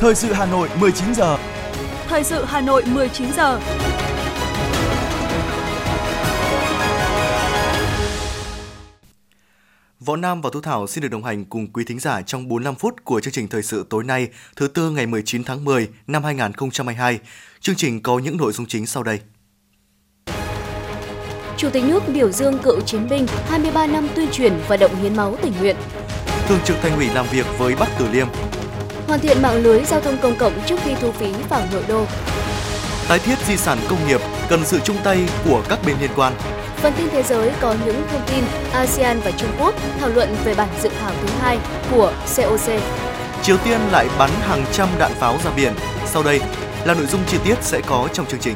Thời sự Hà Nội 19 giờ. Thời sự Hà Nội 19 giờ. Võ Nam và Thu Thảo xin được đồng hành cùng quý thính giả trong 45 phút của chương trình thời sự tối nay, thứ tư ngày 19 tháng 10 năm 2022. Chương trình có những nội dung chính sau đây. Chủ tịch nước biểu dương cựu chiến binh 23 năm tuyên truyền vận động hiến máu tình nguyện. Thường trực Thành ủy làm việc với Bắc Từ Liêm. Hoàn thiện mạng lưới giao thông công cộng trước khi thu phí vào nội đô. Tái thiết di sản công nghiệp cần sự chung tay của các bên liên quan. Phần tin thế giới có những thông tin ASEAN và Trung Quốc thảo luận về bản dự thảo thứ hai của COC. Triều Tiên lại bắn hàng trăm đạn pháo ra biển. Sau đây là nội dung chi tiết sẽ có trong chương trình.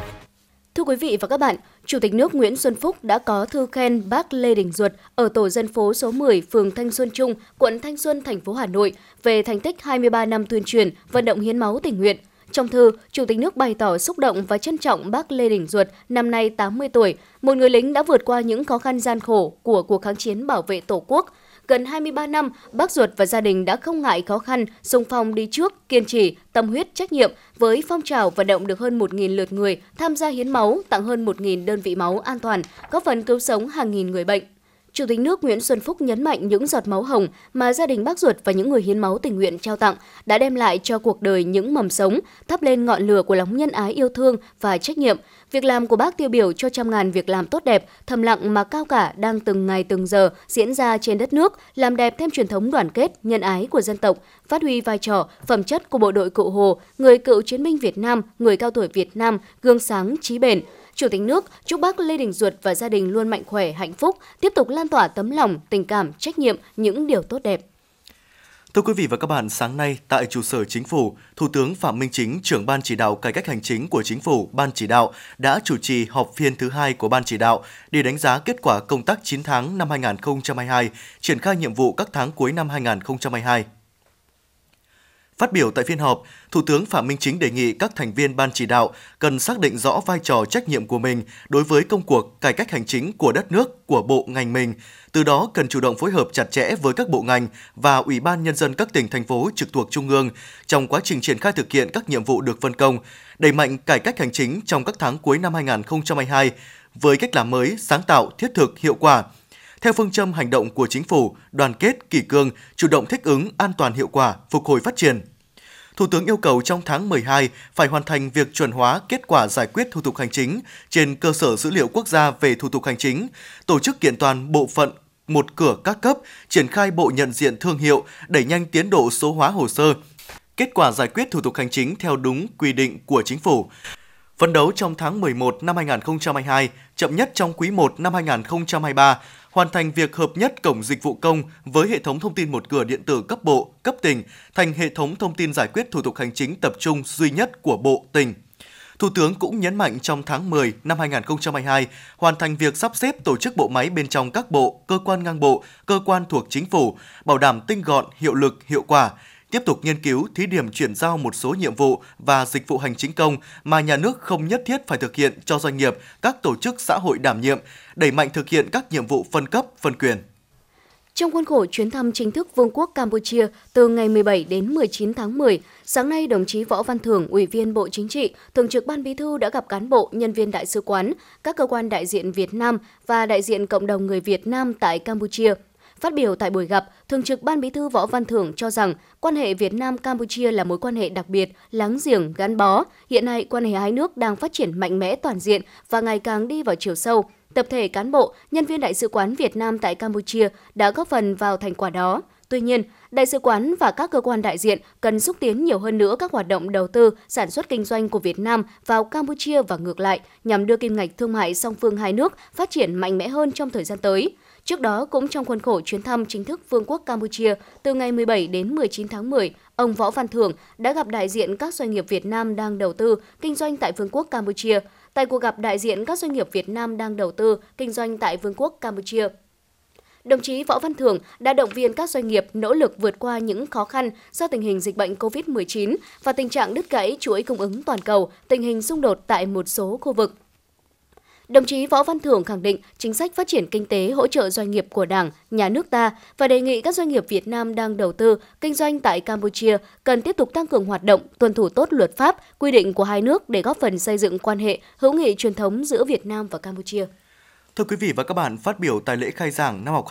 Thưa quý vị và các bạn, Chủ tịch nước Nguyễn Xuân Phúc đã có thư khen bác Lê Đình Duật ở tổ dân phố số 10, phường Thanh Xuân Trung, quận Thanh Xuân, thành phố Hà Nội về thành tích 23 năm tuyên truyền vận động hiến máu tình nguyện. Trong thư, Chủ tịch nước bày tỏ xúc động và trân trọng bác Lê Đình Duật, năm nay 80 tuổi, một người lính đã vượt qua những khó khăn gian khổ của cuộc kháng chiến bảo vệ Tổ quốc, gần 23 năm, bác ruột và gia đình đã không ngại khó khăn, sung phong đi trước, kiên trì, tâm huyết trách nhiệm với phong trào vận động được hơn 1.000 lượt người tham gia hiến máu, tặng hơn 1.000 đơn vị máu an toàn, góp phần cứu sống hàng nghìn người bệnh. Chủ tịch nước Nguyễn Xuân Phúc nhấn mạnh những giọt máu hồng mà gia đình bác ruột và những người hiến máu tình nguyện trao tặng đã đem lại cho cuộc đời những mầm sống, thắp lên ngọn lửa của lòng nhân ái yêu thương và trách nhiệm. Việc làm của bác tiêu biểu cho trăm ngàn việc làm tốt đẹp, thầm lặng mà cao cả đang từng ngày từng giờ diễn ra trên đất nước, làm đẹp thêm truyền thống đoàn kết, nhân ái của dân tộc, phát huy vai trò, phẩm chất của bộ đội cụ Hồ, người cựu chiến binh Việt Nam, người cao tuổi Việt Nam, gương sáng, trí bền, Chủ tịch nước chúc bác Lê Đình Duật và gia đình luôn mạnh khỏe, hạnh phúc, tiếp tục lan tỏa tấm lòng, tình cảm, trách nhiệm, những điều tốt đẹp. Thưa quý vị và các bạn, sáng nay tại trụ sở Chính phủ, Thủ tướng Phạm Minh Chính, trưởng Ban chỉ đạo cải cách hành chính của Chính phủ, Ban chỉ đạo đã chủ trì họp phiên thứ hai của Ban chỉ đạo để đánh giá kết quả công tác 9 tháng năm 2022, triển khai nhiệm vụ các tháng cuối năm 2022. Phát biểu tại phiên họp, Thủ tướng Phạm Minh Chính đề nghị các thành viên ban chỉ đạo cần xác định rõ vai trò trách nhiệm của mình đối với công cuộc cải cách hành chính của đất nước, của bộ ngành mình, từ đó cần chủ động phối hợp chặt chẽ với các bộ ngành và Ủy ban nhân dân các tỉnh thành phố trực thuộc trung ương trong quá trình triển khai thực hiện các nhiệm vụ được phân công, đẩy mạnh cải cách hành chính trong các tháng cuối năm 2022 với cách làm mới, sáng tạo, thiết thực, hiệu quả, theo phương châm hành động của chính phủ, đoàn kết, kỷ cương, chủ động thích ứng, an toàn hiệu quả, phục hồi phát triển. Thủ tướng yêu cầu trong tháng 12 phải hoàn thành việc chuẩn hóa kết quả giải quyết thủ tục hành chính trên cơ sở dữ liệu quốc gia về thủ tục hành chính, tổ chức kiện toàn bộ phận một cửa các cấp, triển khai bộ nhận diện thương hiệu, đẩy nhanh tiến độ số hóa hồ sơ, kết quả giải quyết thủ tục hành chính theo đúng quy định của chính phủ. Phấn đấu trong tháng 11 năm 2022, chậm nhất trong quý 1 năm 2023, hoàn thành việc hợp nhất cổng dịch vụ công với hệ thống thông tin một cửa điện tử cấp bộ, cấp tỉnh thành hệ thống thông tin giải quyết thủ tục hành chính tập trung duy nhất của bộ, tỉnh. Thủ tướng cũng nhấn mạnh trong tháng 10 năm 2022 hoàn thành việc sắp xếp tổ chức bộ máy bên trong các bộ, cơ quan ngang bộ, cơ quan thuộc chính phủ, bảo đảm tinh gọn, hiệu lực, hiệu quả, tiếp tục nghiên cứu thí điểm chuyển giao một số nhiệm vụ và dịch vụ hành chính công mà nhà nước không nhất thiết phải thực hiện cho doanh nghiệp, các tổ chức xã hội đảm nhiệm, đẩy mạnh thực hiện các nhiệm vụ phân cấp, phân quyền. Trong khuôn khổ chuyến thăm chính thức Vương quốc Campuchia từ ngày 17 đến 19 tháng 10, sáng nay đồng chí Võ Văn Thưởng, Ủy viên Bộ Chính trị, Thường trực Ban Bí thư đã gặp cán bộ, nhân viên đại sứ quán, các cơ quan đại diện Việt Nam và đại diện cộng đồng người Việt Nam tại Campuchia – Phát biểu tại buổi gặp, Thường trực Ban Bí thư Võ Văn Thưởng cho rằng quan hệ Việt Nam Campuchia là mối quan hệ đặc biệt, láng giềng, gắn bó. Hiện nay quan hệ hai nước đang phát triển mạnh mẽ toàn diện và ngày càng đi vào chiều sâu. Tập thể cán bộ, nhân viên đại sứ quán Việt Nam tại Campuchia đã góp phần vào thành quả đó. Tuy nhiên, đại sứ quán và các cơ quan đại diện cần xúc tiến nhiều hơn nữa các hoạt động đầu tư, sản xuất kinh doanh của Việt Nam vào Campuchia và ngược lại, nhằm đưa kim ngạch thương mại song phương hai nước phát triển mạnh mẽ hơn trong thời gian tới. Trước đó, cũng trong khuôn khổ chuyến thăm chính thức Vương quốc Campuchia từ ngày 17 đến 19 tháng 10, ông Võ Văn Thưởng đã gặp đại diện các doanh nghiệp Việt Nam đang đầu tư, kinh doanh tại Vương quốc Campuchia. Tại cuộc gặp đại diện các doanh nghiệp Việt Nam đang đầu tư, kinh doanh tại Vương quốc Campuchia, đồng chí Võ Văn Thưởng đã động viên các doanh nghiệp nỗ lực vượt qua những khó khăn do tình hình dịch bệnh COVID-19 và tình trạng đứt gãy chuỗi cung ứng toàn cầu, tình hình xung đột tại một số khu vực. Đồng chí Võ Văn Thưởng khẳng định chính sách phát triển kinh tế hỗ trợ doanh nghiệp của Đảng, nhà nước ta và đề nghị các doanh nghiệp Việt Nam đang đầu tư, kinh doanh tại Campuchia cần tiếp tục tăng cường hoạt động, tuân thủ tốt luật pháp, quy định của hai nước để góp phần xây dựng quan hệ hữu nghị truyền thống giữa Việt Nam và Campuchia. Thưa quý vị và các bạn, phát biểu tại lễ khai giảng năm học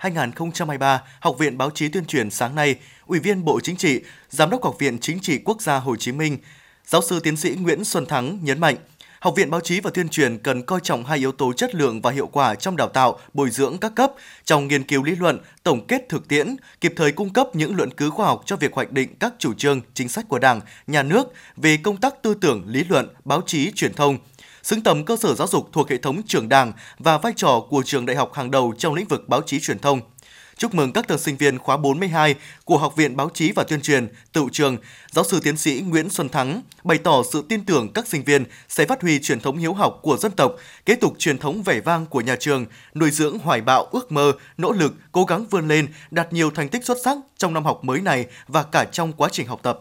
2022-2023, Học viện Báo chí Tuyên truyền sáng nay, Ủy viên Bộ Chính trị, Giám đốc Học viện Chính trị Quốc gia Hồ Chí Minh, Giáo sư tiến sĩ Nguyễn Xuân Thắng nhấn mạnh, Học viện Báo chí và Tuyên truyền cần coi trọng hai yếu tố chất lượng và hiệu quả trong đào tạo, bồi dưỡng các cấp, trong nghiên cứu lý luận, tổng kết thực tiễn, kịp thời cung cấp những luận cứ khoa học cho việc hoạch định các chủ trương, chính sách của Đảng, Nhà nước về công tác tư tưởng, lý luận, báo chí, truyền thông, xứng tầm cơ sở giáo dục thuộc hệ thống trường Đảng và vai trò của trường đại học hàng đầu trong lĩnh vực báo chí truyền thông – chúc mừng các tân sinh viên khóa 42 của Học viện Báo chí và Tuyên truyền, tự trường, giáo sư tiến sĩ Nguyễn Xuân Thắng bày tỏ sự tin tưởng các sinh viên sẽ phát huy truyền thống hiếu học của dân tộc, kế tục truyền thống vẻ vang của nhà trường, nuôi dưỡng hoài bạo ước mơ, nỗ lực, cố gắng vươn lên, đạt nhiều thành tích xuất sắc trong năm học mới này và cả trong quá trình học tập.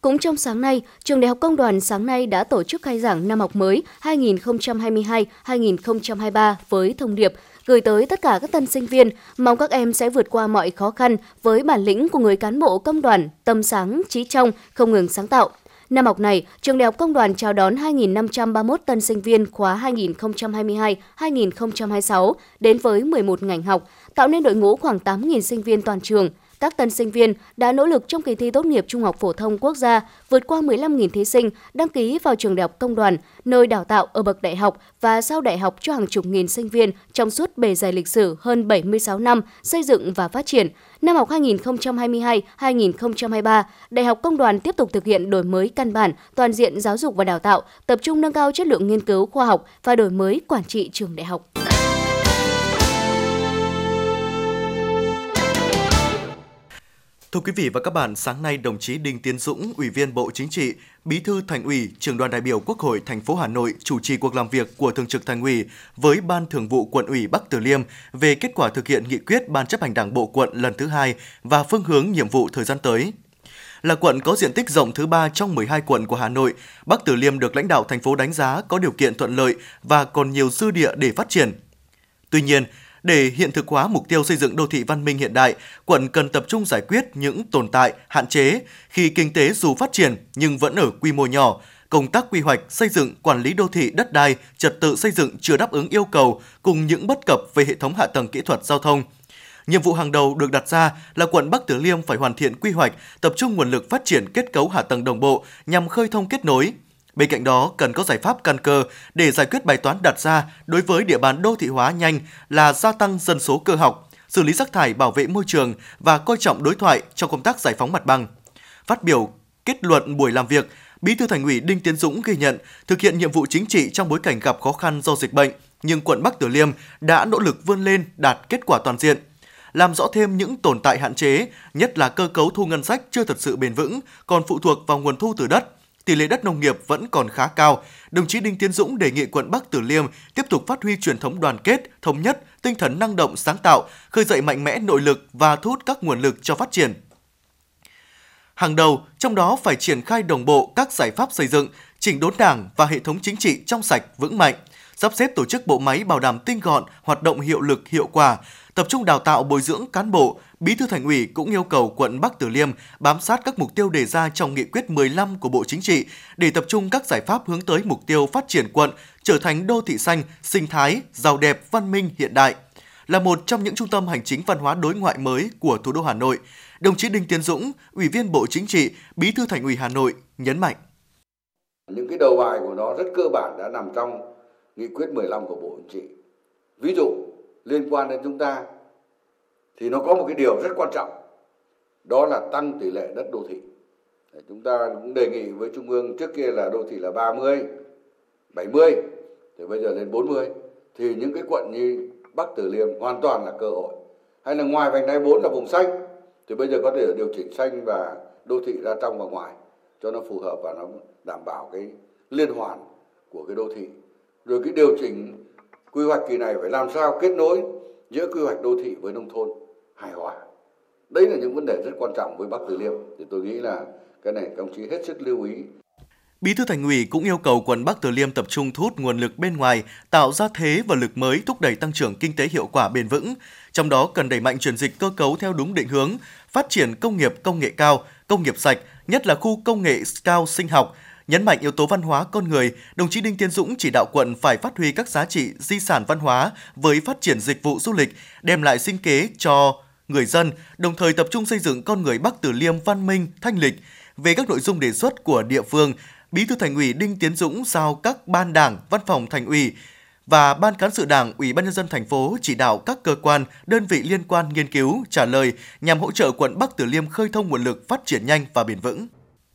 Cũng trong sáng nay, Trường Đại học Công đoàn sáng nay đã tổ chức khai giảng năm học mới 2022-2023 với thông điệp gửi tới tất cả các tân sinh viên, mong các em sẽ vượt qua mọi khó khăn với bản lĩnh của người cán bộ công đoàn, tâm sáng, trí trong, không ngừng sáng tạo. Năm học này, Trường Đại học Công đoàn chào đón 2.531 tân sinh viên khóa 2022-2026 đến với 11 ngành học, tạo nên đội ngũ khoảng 8.000 sinh viên toàn trường – các tân sinh viên đã nỗ lực trong kỳ thi tốt nghiệp trung học phổ thông quốc gia, vượt qua 15.000 thí sinh đăng ký vào trường đại học công đoàn, nơi đào tạo ở bậc đại học và sau đại học cho hàng chục nghìn sinh viên trong suốt bề dày lịch sử hơn 76 năm xây dựng và phát triển. Năm học 2022-2023, Đại học Công đoàn tiếp tục thực hiện đổi mới căn bản, toàn diện giáo dục và đào tạo, tập trung nâng cao chất lượng nghiên cứu khoa học và đổi mới quản trị trường đại học. Thưa quý vị và các bạn, sáng nay đồng chí Đinh Tiến Dũng, Ủy viên Bộ Chính trị, Bí thư Thành ủy, Trường đoàn đại biểu Quốc hội thành phố Hà Nội chủ trì cuộc làm việc của Thường trực Thành ủy với Ban Thường vụ Quận ủy Bắc Từ Liêm về kết quả thực hiện nghị quyết Ban chấp hành Đảng bộ quận lần thứ hai và phương hướng nhiệm vụ thời gian tới. Là quận có diện tích rộng thứ ba trong 12 quận của Hà Nội, Bắc Từ Liêm được lãnh đạo thành phố đánh giá có điều kiện thuận lợi và còn nhiều dư địa để phát triển. Tuy nhiên, để hiện thực hóa mục tiêu xây dựng đô thị văn minh hiện đại, quận cần tập trung giải quyết những tồn tại, hạn chế khi kinh tế dù phát triển nhưng vẫn ở quy mô nhỏ, công tác quy hoạch, xây dựng, quản lý đô thị, đất đai, trật tự xây dựng chưa đáp ứng yêu cầu cùng những bất cập về hệ thống hạ tầng kỹ thuật giao thông. Nhiệm vụ hàng đầu được đặt ra là quận Bắc Từ Liêm phải hoàn thiện quy hoạch, tập trung nguồn lực phát triển kết cấu hạ tầng đồng bộ nhằm khơi thông kết nối, Bên cạnh đó, cần có giải pháp căn cơ để giải quyết bài toán đặt ra đối với địa bàn đô thị hóa nhanh là gia tăng dân số cơ học, xử lý rác thải bảo vệ môi trường và coi trọng đối thoại trong công tác giải phóng mặt bằng. Phát biểu kết luận buổi làm việc, Bí thư Thành ủy Đinh Tiến Dũng ghi nhận thực hiện nhiệm vụ chính trị trong bối cảnh gặp khó khăn do dịch bệnh, nhưng quận Bắc Từ Liêm đã nỗ lực vươn lên đạt kết quả toàn diện làm rõ thêm những tồn tại hạn chế, nhất là cơ cấu thu ngân sách chưa thật sự bền vững, còn phụ thuộc vào nguồn thu từ đất, tỷ lệ đất nông nghiệp vẫn còn khá cao. Đồng chí Đinh Tiến Dũng đề nghị quận Bắc Từ Liêm tiếp tục phát huy truyền thống đoàn kết, thống nhất, tinh thần năng động sáng tạo, khơi dậy mạnh mẽ nội lực và thu hút các nguồn lực cho phát triển. Hàng đầu, trong đó phải triển khai đồng bộ các giải pháp xây dựng, chỉnh đốn đảng và hệ thống chính trị trong sạch, vững mạnh, sắp xếp tổ chức bộ máy bảo đảm tinh gọn, hoạt động hiệu lực, hiệu quả, tập trung đào tạo bồi dưỡng cán bộ, Bí thư Thành ủy cũng yêu cầu quận Bắc Từ Liêm bám sát các mục tiêu đề ra trong nghị quyết 15 của Bộ Chính trị để tập trung các giải pháp hướng tới mục tiêu phát triển quận trở thành đô thị xanh, sinh thái, giàu đẹp, văn minh hiện đại. Là một trong những trung tâm hành chính văn hóa đối ngoại mới của thủ đô Hà Nội, đồng chí Đinh Tiến Dũng, Ủy viên Bộ Chính trị, Bí thư Thành ủy Hà Nội nhấn mạnh. Những cái đầu bài của nó rất cơ bản đã nằm trong nghị quyết 15 của Bộ Chính trị. Ví dụ, liên quan đến chúng ta, thì nó có một cái điều rất quan trọng, đó là tăng tỷ lệ đất đô thị. Chúng ta cũng đề nghị với trung ương trước kia là đô thị là 30 70 thì bây giờ lên 40 thì những cái quận như Bắc Từ Liêm hoàn toàn là cơ hội. Hay là ngoài vành đai 4 là vùng xanh, thì bây giờ có thể điều chỉnh xanh và đô thị ra trong và ngoài cho nó phù hợp và nó đảm bảo cái liên hoàn của cái đô thị rồi cái điều chỉnh quy hoạch kỳ này phải làm sao kết nối giữa quy hoạch đô thị với nông thôn hài hòa? Đấy là những vấn đề rất quan trọng với bắc từ liêm. Thì tôi nghĩ là cái này ông chí hết sức lưu ý. Bí thư Thành ủy cũng yêu cầu quận Bắc Từ Liêm tập trung thu hút nguồn lực bên ngoài, tạo ra thế và lực mới thúc đẩy tăng trưởng kinh tế hiệu quả bền vững. Trong đó cần đẩy mạnh chuyển dịch cơ cấu theo đúng định hướng, phát triển công nghiệp công nghệ cao, công nghiệp sạch, nhất là khu công nghệ cao sinh học, Nhấn mạnh yếu tố văn hóa con người, đồng chí Đinh Tiến Dũng chỉ đạo quận phải phát huy các giá trị di sản văn hóa với phát triển dịch vụ du lịch, đem lại sinh kế cho người dân, đồng thời tập trung xây dựng con người Bắc Từ Liêm văn minh, thanh lịch. Về các nội dung đề xuất của địa phương, Bí thư Thành ủy Đinh Tiến Dũng giao các ban đảng, văn phòng thành ủy và ban cán sự Đảng, Ủy ban nhân dân thành phố chỉ đạo các cơ quan, đơn vị liên quan nghiên cứu, trả lời nhằm hỗ trợ quận Bắc Từ Liêm khơi thông nguồn lực phát triển nhanh và bền vững.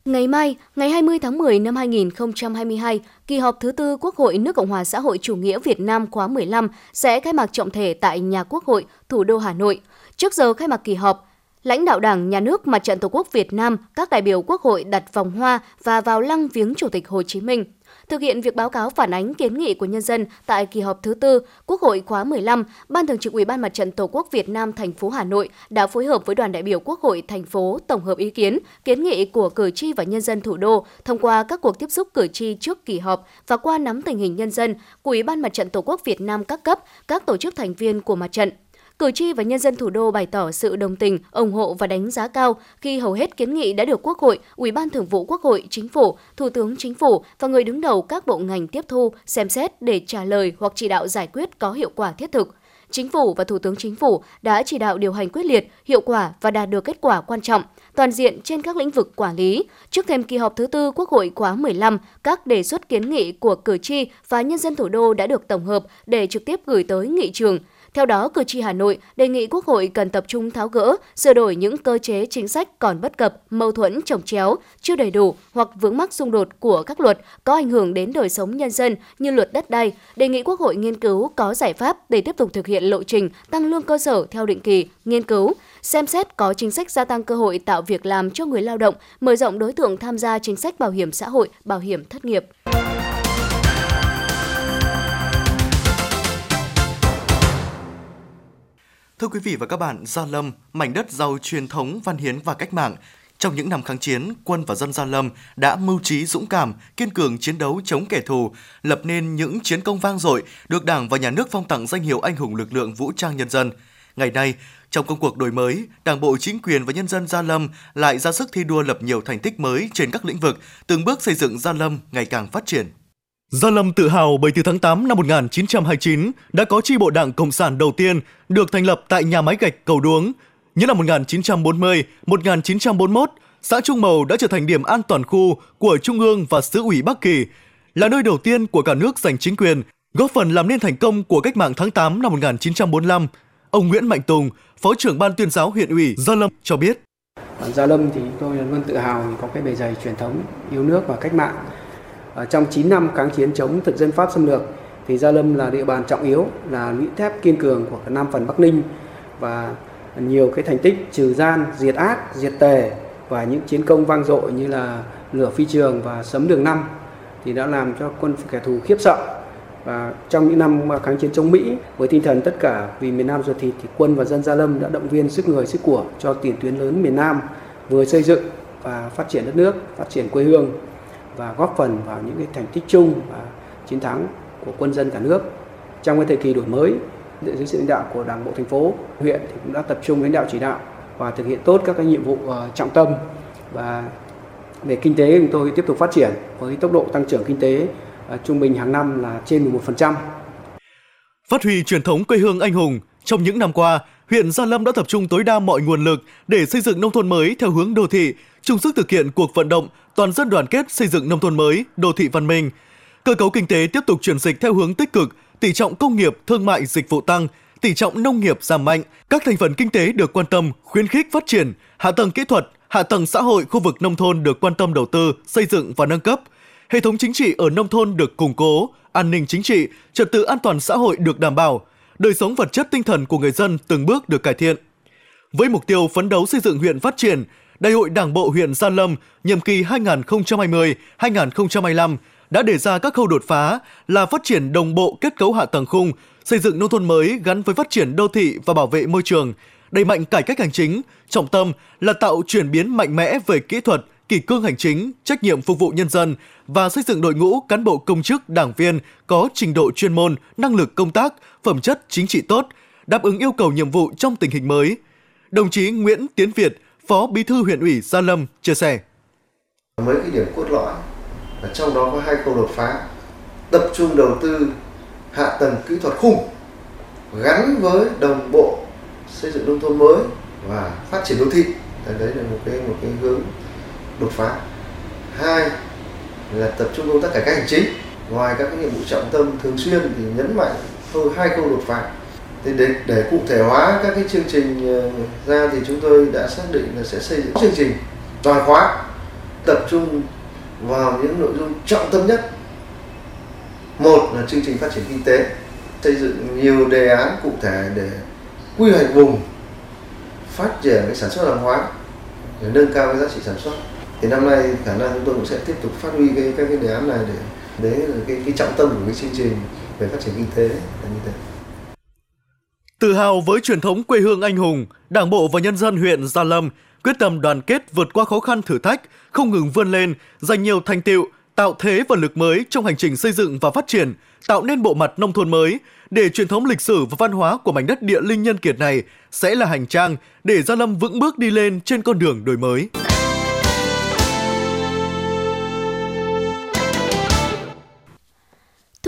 Ngày mai, ngày 20 tháng 10 năm 2022, kỳ họp thứ tư Quốc hội nước Cộng hòa xã hội chủ nghĩa Việt Nam khóa 15 sẽ khai mạc trọng thể tại nhà Quốc hội, thủ đô Hà Nội. Trước giờ khai mạc kỳ họp, lãnh đạo Đảng, Nhà nước, Mặt trận Tổ quốc Việt Nam, các đại biểu Quốc hội đặt vòng hoa và vào lăng viếng Chủ tịch Hồ Chí Minh. Thực hiện việc báo cáo phản ánh kiến nghị của nhân dân tại kỳ họp thứ tư Quốc hội khóa 15, Ban Thường trực Ủy ban Mặt trận Tổ quốc Việt Nam thành phố Hà Nội đã phối hợp với đoàn đại biểu Quốc hội thành phố tổng hợp ý kiến, kiến nghị của cử tri và nhân dân thủ đô thông qua các cuộc tiếp xúc cử tri trước kỳ họp và qua nắm tình hình nhân dân của Ủy ban Mặt trận Tổ quốc Việt Nam các cấp, các tổ chức thành viên của mặt trận cử tri và nhân dân thủ đô bày tỏ sự đồng tình, ủng hộ và đánh giá cao khi hầu hết kiến nghị đã được Quốc hội, Ủy ban Thường vụ Quốc hội, Chính phủ, Thủ tướng Chính phủ và người đứng đầu các bộ ngành tiếp thu, xem xét để trả lời hoặc chỉ đạo giải quyết có hiệu quả thiết thực. Chính phủ và Thủ tướng Chính phủ đã chỉ đạo điều hành quyết liệt, hiệu quả và đạt được kết quả quan trọng, toàn diện trên các lĩnh vực quản lý. Trước thêm kỳ họp thứ tư Quốc hội khóa 15, các đề xuất kiến nghị của cử tri và nhân dân thủ đô đã được tổng hợp để trực tiếp gửi tới nghị trường, theo đó, cử tri Hà Nội đề nghị Quốc hội cần tập trung tháo gỡ, sửa đổi những cơ chế chính sách còn bất cập, mâu thuẫn trồng chéo, chưa đầy đủ hoặc vướng mắc xung đột của các luật có ảnh hưởng đến đời sống nhân dân như luật đất đai, đề nghị Quốc hội nghiên cứu có giải pháp để tiếp tục thực hiện lộ trình tăng lương cơ sở theo định kỳ, nghiên cứu, xem xét có chính sách gia tăng cơ hội tạo việc làm cho người lao động, mở rộng đối tượng tham gia chính sách bảo hiểm xã hội, bảo hiểm thất nghiệp. Thưa quý vị và các bạn, Gia Lâm, mảnh đất giàu truyền thống văn hiến và cách mạng. Trong những năm kháng chiến, quân và dân Gia Lâm đã mưu trí dũng cảm, kiên cường chiến đấu chống kẻ thù, lập nên những chiến công vang dội, được Đảng và Nhà nước phong tặng danh hiệu anh hùng lực lượng vũ trang nhân dân. Ngày nay, trong công cuộc đổi mới, Đảng bộ chính quyền và nhân dân Gia Lâm lại ra sức thi đua lập nhiều thành tích mới trên các lĩnh vực, từng bước xây dựng Gia Lâm ngày càng phát triển. Gia Lâm tự hào bởi từ tháng 8 năm 1929 đã có chi bộ đảng Cộng sản đầu tiên được thành lập tại nhà máy gạch Cầu Đuống. Những năm 1940, 1941, xã Trung Mầu đã trở thành điểm an toàn khu của Trung ương và xứ ủy Bắc Kỳ, là nơi đầu tiên của cả nước giành chính quyền, góp phần làm nên thành công của cách mạng tháng 8 năm 1945. Ông Nguyễn Mạnh Tùng, Phó trưởng ban tuyên giáo huyện ủy Gia Lâm cho biết. Gia Lâm thì tôi luôn tự hào có cái bề dày truyền thống yêu nước và cách mạng Ờ, trong 9 năm kháng chiến chống thực dân Pháp xâm lược thì Gia Lâm là địa bàn trọng yếu, là lũy thép kiên cường của Nam phần Bắc Ninh. Và nhiều cái thành tích trừ gian, diệt ác, diệt tề và những chiến công vang dội như là lửa phi trường và sấm đường năm thì đã làm cho quân kẻ thù khiếp sợ. Và trong những năm kháng chiến chống Mỹ với tinh thần tất cả vì miền Nam ruột thịt thì quân và dân Gia Lâm đã động viên sức người sức của cho tiền tuyến lớn miền Nam vừa xây dựng và phát triển đất nước, phát triển quê hương và góp phần vào những cái thành tích chung và chiến thắng của quân dân cả nước. Trong cái thời kỳ đổi mới, dưới sự lãnh đạo của Đảng bộ thành phố, huyện thì cũng đã tập trung lãnh đạo chỉ đạo và thực hiện tốt các cái nhiệm vụ ờ, trọng tâm và về kinh tế chúng tôi tiếp tục phát triển với tốc độ tăng trưởng kinh tế ờ, trung bình hàng năm là trên 11%. Phát huy truyền thống quê hương anh hùng, trong những năm qua, huyện Gia Lâm đã tập trung tối đa mọi nguồn lực để xây dựng nông thôn mới theo hướng đô thị, chung sức thực hiện cuộc vận động toàn dân đoàn kết xây dựng nông thôn mới, đô thị văn minh. Cơ cấu kinh tế tiếp tục chuyển dịch theo hướng tích cực, tỷ trọng công nghiệp, thương mại, dịch vụ tăng, tỷ trọng nông nghiệp giảm mạnh, các thành phần kinh tế được quan tâm, khuyến khích phát triển, hạ tầng kỹ thuật, hạ tầng xã hội khu vực nông thôn được quan tâm đầu tư, xây dựng và nâng cấp. Hệ thống chính trị ở nông thôn được củng cố, an ninh chính trị, trật tự an toàn xã hội được đảm bảo, đời sống vật chất tinh thần của người dân từng bước được cải thiện. Với mục tiêu phấn đấu xây dựng huyện phát triển, Đại hội Đảng bộ huyện Gia Lâm nhiệm kỳ 2020-2025 đã đề ra các khâu đột phá là phát triển đồng bộ kết cấu hạ tầng khung, xây dựng nông thôn mới gắn với phát triển đô thị và bảo vệ môi trường, đẩy mạnh cải cách hành chính, trọng tâm là tạo chuyển biến mạnh mẽ về kỹ thuật, kỷ cương hành chính, trách nhiệm phục vụ nhân dân và xây dựng đội ngũ cán bộ công chức, đảng viên có trình độ chuyên môn, năng lực công tác, phẩm chất chính trị tốt, đáp ứng yêu cầu nhiệm vụ trong tình hình mới. Đồng chí Nguyễn Tiến Việt, Phó Bí thư huyện ủy Gia Lâm chia sẻ. Mấy cái điểm cốt lõi, và trong đó có hai câu đột phá, tập trung đầu tư hạ tầng kỹ thuật khung gắn với đồng bộ xây dựng nông thôn mới và phát triển đô thị đấy là một cái một cái hướng đột phá. Hai là tập trung công tác cải cách hành chính. Ngoài các cái nhiệm vụ trọng tâm thường xuyên thì nhấn mạnh thôi hai câu đột phá. Thì để, để cụ thể hóa các cái chương trình ờ, ra thì chúng tôi đã xác định là sẽ xây dựng chương trình toàn khóa tập trung vào những nội dung trọng tâm nhất. Một là chương trình phát triển kinh tế xây dựng nhiều đề án cụ thể để quy hoạch vùng phát triển cái sản xuất hàng hóa để nâng cao cái giá trị sản xuất thì năm nay khả năng chúng tôi cũng sẽ tiếp tục phát huy cái các cái đề án này để đấy là cái, cái trọng tâm của cái chương trình về phát triển kinh tế là như thế. Tự hào với truyền thống quê hương anh hùng, Đảng bộ và nhân dân huyện Gia Lâm quyết tâm đoàn kết vượt qua khó khăn thử thách, không ngừng vươn lên, giành nhiều thành tiệu, tạo thế và lực mới trong hành trình xây dựng và phát triển, tạo nên bộ mặt nông thôn mới, để truyền thống lịch sử và văn hóa của mảnh đất địa linh nhân kiệt này sẽ là hành trang để Gia Lâm vững bước đi lên trên con đường đổi mới.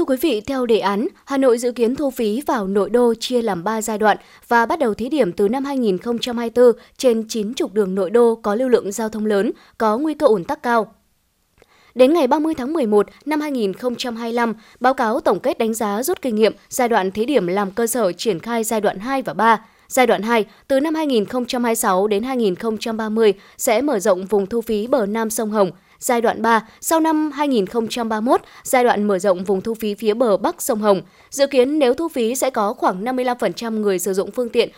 Thưa quý vị, theo đề án, Hà Nội dự kiến thu phí vào nội đô chia làm 3 giai đoạn và bắt đầu thí điểm từ năm 2024 trên 9 trục đường nội đô có lưu lượng giao thông lớn, có nguy cơ ủn tắc cao. Đến ngày 30 tháng 11 năm 2025, báo cáo tổng kết đánh giá rút kinh nghiệm giai đoạn thí điểm làm cơ sở triển khai giai đoạn 2 và 3. Giai đoạn 2, từ năm 2026 đến 2030 sẽ mở rộng vùng thu phí bờ Nam sông Hồng. Giai đoạn 3, sau năm 2031, giai đoạn mở rộng vùng thu phí phía bờ Bắc sông Hồng. Dự kiến nếu thu phí sẽ có khoảng 55% người sử dụng phương tiện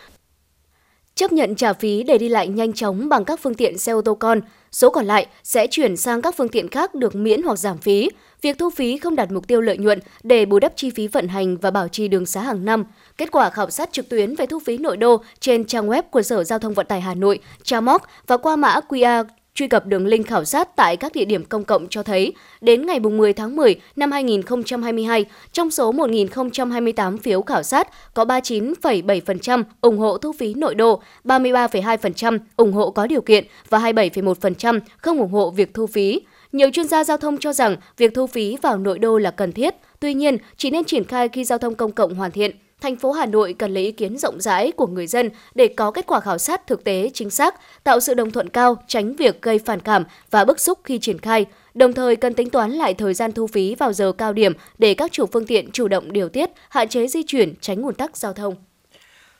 chấp nhận trả phí để đi lại nhanh chóng bằng các phương tiện xe ô tô con. Số còn lại sẽ chuyển sang các phương tiện khác được miễn hoặc giảm phí. Việc thu phí không đạt mục tiêu lợi nhuận để bù đắp chi phí vận hành và bảo trì đường xá hàng năm. Kết quả khảo sát trực tuyến về thu phí nội đô trên trang web của Sở Giao thông Vận tải Hà Nội, Tramoc và qua mã QR truy cập đường link khảo sát tại các địa điểm công cộng cho thấy, đến ngày 10 tháng 10 năm 2022, trong số 1.028 phiếu khảo sát, có 39,7% ủng hộ thu phí nội đô, 33,2% ủng hộ có điều kiện và 27,1% không ủng hộ việc thu phí. Nhiều chuyên gia giao thông cho rằng việc thu phí vào nội đô là cần thiết, tuy nhiên chỉ nên triển khai khi giao thông công cộng hoàn thiện thành phố Hà Nội cần lấy ý kiến rộng rãi của người dân để có kết quả khảo sát thực tế chính xác, tạo sự đồng thuận cao, tránh việc gây phản cảm và bức xúc khi triển khai. Đồng thời cần tính toán lại thời gian thu phí vào giờ cao điểm để các chủ phương tiện chủ động điều tiết, hạn chế di chuyển, tránh ùn tắc giao thông.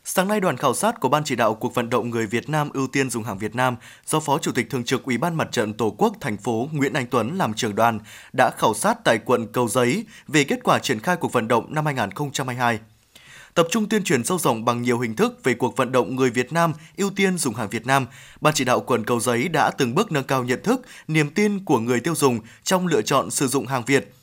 Sáng nay, đoàn khảo sát của Ban chỉ đạo cuộc vận động người Việt Nam ưu tiên dùng hàng Việt Nam do Phó Chủ tịch Thường trực Ủy ban Mặt trận Tổ quốc thành phố Nguyễn Anh Tuấn làm trưởng đoàn đã khảo sát tại quận Cầu Giấy về kết quả triển khai cuộc vận động năm 2022 tập trung tuyên truyền sâu rộng bằng nhiều hình thức về cuộc vận động người Việt Nam ưu tiên dùng hàng Việt Nam, Ban chỉ đạo quận Cầu Giấy đã từng bước nâng cao nhận thức, niềm tin của người tiêu dùng trong lựa chọn sử dụng hàng Việt.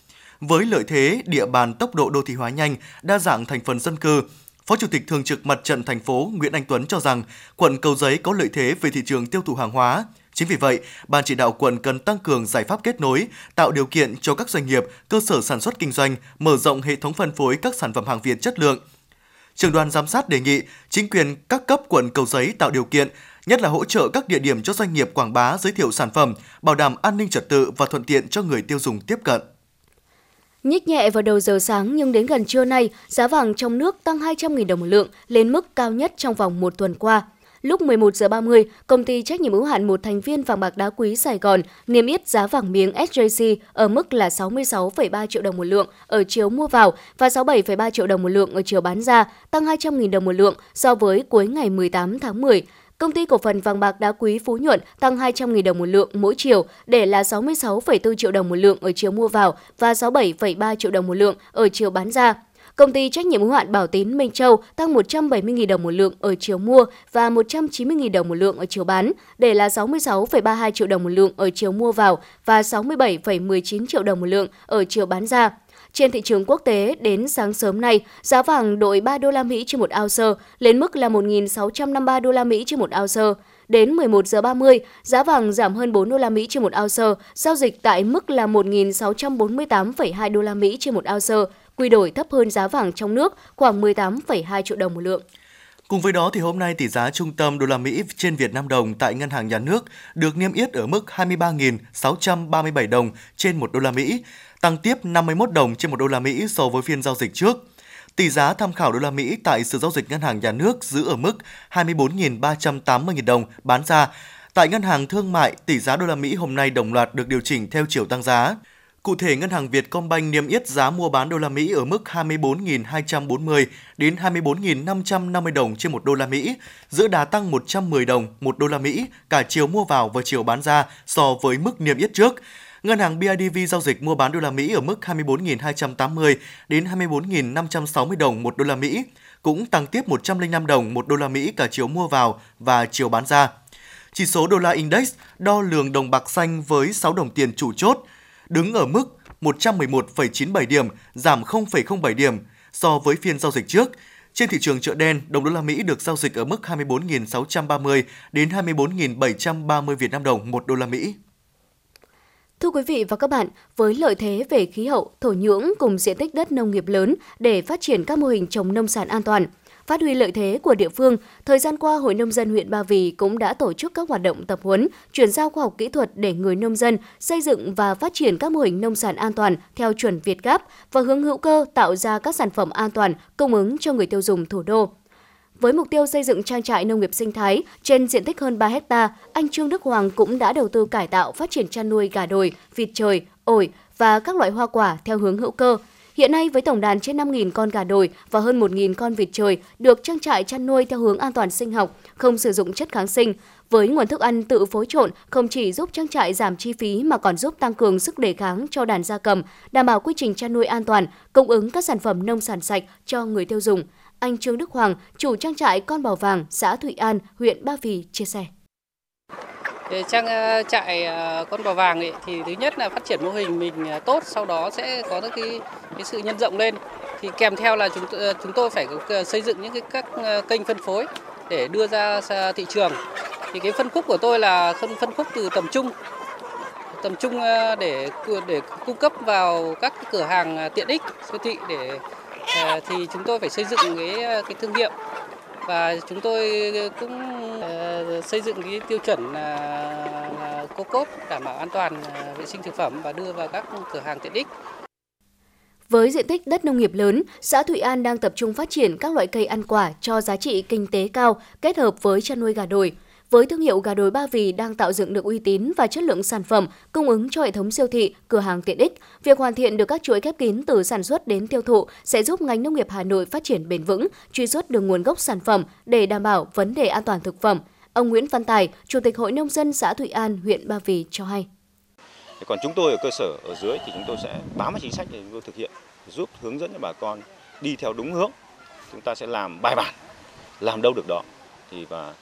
Với lợi thế địa bàn tốc độ đô thị hóa nhanh, đa dạng thành phần dân cư, Phó Chủ tịch Thường trực Mặt trận thành phố Nguyễn Anh Tuấn cho rằng quận Cầu Giấy có lợi thế về thị trường tiêu thụ hàng hóa. Chính vì vậy, Ban chỉ đạo quận cần tăng cường giải pháp kết nối, tạo điều kiện cho các doanh nghiệp, cơ sở sản xuất kinh doanh mở rộng hệ thống phân phối các sản phẩm hàng Việt chất lượng – Trường đoàn giám sát đề nghị chính quyền các cấp quận Cầu Giấy tạo điều kiện, nhất là hỗ trợ các địa điểm cho doanh nghiệp quảng bá giới thiệu sản phẩm, bảo đảm an ninh trật tự và thuận tiện cho người tiêu dùng tiếp cận. Nhích nhẹ vào đầu giờ sáng nhưng đến gần trưa nay, giá vàng trong nước tăng 200.000 đồng một lượng lên mức cao nhất trong vòng một tuần qua. Lúc 11 giờ 30, công ty trách nhiệm hữu hạn một thành viên vàng bạc đá quý Sài Gòn niêm yết giá vàng miếng SJC ở mức là 66,3 triệu đồng một lượng ở chiều mua vào và 67,3 triệu đồng một lượng ở chiều bán ra, tăng 200.000 đồng một lượng so với cuối ngày 18 tháng 10. Công ty cổ phần vàng bạc đá quý Phú Nhuận tăng 200.000 đồng một lượng mỗi chiều để là 66,4 triệu đồng một lượng ở chiều mua vào và 67,3 triệu đồng một lượng ở chiều bán ra. Công ty trách nhiệm hữu hạn Bảo Tín Minh Châu tăng 170.000 đồng một lượng ở chiều mua và 190.000 đồng một lượng ở chiều bán, để là 66,32 triệu đồng một lượng ở chiều mua vào và 67,19 triệu đồng một lượng ở chiều bán ra. Trên thị trường quốc tế, đến sáng sớm nay, giá vàng đội 3 đô la Mỹ trên một ounce lên mức là 1.653 đô la Mỹ trên một ounce. Đến 11 giờ 30, giá vàng giảm hơn 4 đô la Mỹ trên một ounce, giao dịch tại mức là 1.648,2 đô la Mỹ trên một ounce, quy đổi thấp hơn giá vàng trong nước khoảng 18,2 triệu đồng một lượng. Cùng với đó thì hôm nay tỷ giá trung tâm đô la Mỹ trên Việt Nam đồng tại ngân hàng nhà nước được niêm yết ở mức 23.637 đồng trên một đô la Mỹ, tăng tiếp 51 đồng trên một đô la Mỹ so với phiên giao dịch trước. Tỷ giá tham khảo đô la Mỹ tại sở giao dịch ngân hàng nhà nước giữ ở mức 24.380.000 đồng bán ra. Tại ngân hàng thương mại, tỷ giá đô la Mỹ hôm nay đồng loạt được điều chỉnh theo chiều tăng giá. Cụ thể, ngân hàng Vietcombank niêm yết giá mua bán đô la Mỹ ở mức 24.240 đến 24.550 đồng trên 1 đô la Mỹ, giữ đà tăng 110 đồng 1 đô la Mỹ cả chiều mua vào và chiều bán ra so với mức niêm yết trước. Ngân hàng BIDV giao dịch mua bán đô la Mỹ ở mức 24.280 đến 24.560 đồng 1 đô la Mỹ, cũng tăng tiếp 105 đồng 1 đô la Mỹ cả chiều mua vào và chiều bán ra. Chỉ số đô la index đo lường đồng bạc xanh với 6 đồng tiền chủ chốt đứng ở mức 111,97 điểm, giảm 0,07 điểm so với phiên giao dịch trước. Trên thị trường chợ đen, đồng đô la Mỹ được giao dịch ở mức 24.630 đến 24.730 Việt Nam đồng một đô la Mỹ. Thưa quý vị và các bạn, với lợi thế về khí hậu, thổ nhưỡng cùng diện tích đất nông nghiệp lớn để phát triển các mô hình trồng nông sản an toàn, phát huy lợi thế của địa phương, thời gian qua Hội nông dân huyện Ba Vì cũng đã tổ chức các hoạt động tập huấn, chuyển giao khoa học kỹ thuật để người nông dân xây dựng và phát triển các mô hình nông sản an toàn theo chuẩn Việt Gáp và hướng hữu cơ tạo ra các sản phẩm an toàn cung ứng cho người tiêu dùng thủ đô. Với mục tiêu xây dựng trang trại nông nghiệp sinh thái trên diện tích hơn 3 hecta, anh Trương Đức Hoàng cũng đã đầu tư cải tạo phát triển chăn nuôi gà đồi, vịt trời, ổi và các loại hoa quả theo hướng hữu cơ. Hiện nay với tổng đàn trên 5.000 con gà đồi và hơn 1.000 con vịt trời được trang trại chăn nuôi theo hướng an toàn sinh học, không sử dụng chất kháng sinh, với nguồn thức ăn tự phối trộn không chỉ giúp trang trại giảm chi phí mà còn giúp tăng cường sức đề kháng cho đàn gia cầm, đảm bảo quy trình chăn nuôi an toàn, cung ứng các sản phẩm nông sản sạch cho người tiêu dùng. Anh Trương Đức Hoàng, chủ trang trại Con Bò Vàng, xã Thụy An, huyện Ba Vì chia sẻ. Trang ờ, trại ờ, con bò vàng ấy, thì thứ nhất là phát triển mô hình mình ờ, tốt, sau đó sẽ có cái, cái sự nhân rộng lên. Thì kèm theo là chúng chúng tôi phải xây dựng những cái các kênh phân phối để đưa ra thị trường. Thì cái phân khúc của tôi là phân phân khúc từ tầm trung tầm trung để để cung cấp vào các cửa hàng tiện ích siêu thị để thì chúng tôi phải xây dựng cái cái thương hiệu và chúng tôi cũng ờ, xây dựng cái tiêu chuẩn ờ, là, cô cốt đảm bảo an toàn ờ, vệ sinh thực phẩm và đưa vào các cửa hàng tiện ích. Với diện tích đất nông nghiệp lớn, xã Thụy An đang tập trung phát triển các loại cây ăn quả cho giá trị kinh tế cao kết hợp với chăn nuôi gà đồi với thương hiệu gà đồi Ba Vì đang tạo dựng được uy tín và chất lượng sản phẩm cung ứng cho hệ thống siêu thị, cửa hàng tiện ích. Việc hoàn thiện được các chuỗi khép kín từ sản xuất đến tiêu thụ sẽ giúp ngành nông nghiệp Hà Nội phát triển bền vững, truy xuất được nguồn gốc sản phẩm để đảm bảo vấn đề an toàn thực phẩm. Ông Nguyễn Văn Tài, Chủ tịch Hội Nông dân xã Thụy An, huyện Ba Vì cho hay. Còn chúng tôi ở cơ sở ở dưới thì chúng tôi sẽ bám vào chính sách để chúng tôi thực hiện, giúp hướng dẫn cho bà con đi theo đúng hướng. Chúng ta sẽ làm bài bản, làm đâu được đó. Thì và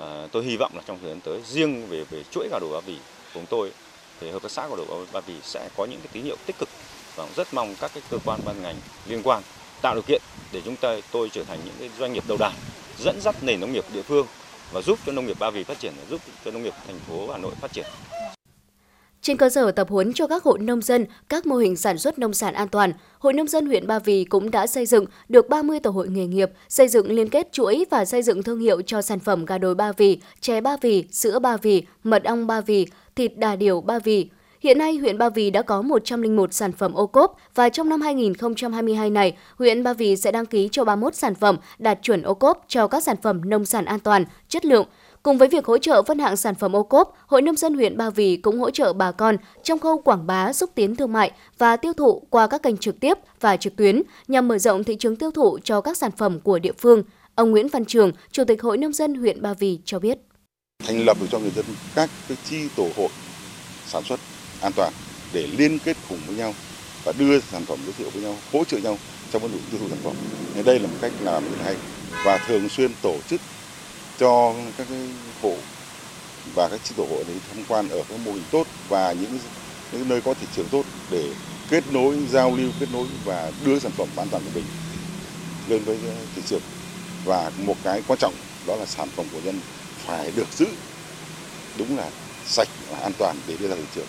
À, tôi hy vọng là trong thời gian tới riêng về về chuỗi gà đồ Ba Vì của chúng tôi thì hợp tác xã gà đồ Ba Vì sẽ có những cái tín hiệu tích cực và rất mong các cái cơ quan ban ngành liên quan tạo điều kiện để chúng ta tôi trở thành những cái doanh nghiệp đầu đàn dẫn dắt nền nông nghiệp địa phương và giúp cho nông nghiệp Ba Vì phát triển giúp cho nông nghiệp thành phố Hà Nội phát triển. Trên cơ sở tập huấn cho các hộ nông dân các mô hình sản xuất nông sản an toàn, Hội Nông dân huyện Ba Vì cũng đã xây dựng được 30 tổ hội nghề nghiệp, xây dựng liên kết chuỗi và xây dựng thương hiệu cho sản phẩm gà đồi Ba Vì, chè Ba Vì, sữa Ba Vì, mật ong Ba Vì, thịt đà điểu Ba Vì. Hiện nay, huyện Ba Vì đã có 101 sản phẩm ô cốp và trong năm 2022 này, huyện Ba Vì sẽ đăng ký cho 31 sản phẩm đạt chuẩn ô cốp cho các sản phẩm nông sản an toàn, chất lượng, Cùng với việc hỗ trợ phân hạng sản phẩm ô cốp, Hội Nông dân huyện Ba Vì cũng hỗ trợ bà con trong khâu quảng bá xúc tiến thương mại và tiêu thụ qua các kênh trực tiếp và trực tuyến nhằm mở rộng thị trường tiêu thụ cho các sản phẩm của địa phương. Ông Nguyễn Văn Trường, Chủ tịch Hội Nông dân huyện Ba Vì cho biết. Thành lập được cho người dân các cái chi tổ hội sản xuất an toàn để liên kết cùng với nhau và đưa sản phẩm giới thiệu với nhau, hỗ trợ nhau trong vấn đề tiêu thụ sản phẩm. Nên đây là một cách làm rất hay và thường xuyên tổ chức cho các cái hộ và các chi tổ hộ đấy tham quan ở các mô hình tốt và những những nơi có thị trường tốt để kết nối, giao lưu, kết nối và đưa sản phẩm an toàn của mình lên với ờ, thị trường và một cái quan trọng đó là sản phẩm của dân phải được giữ đúng là sạch và an toàn để đưa ra thị trường.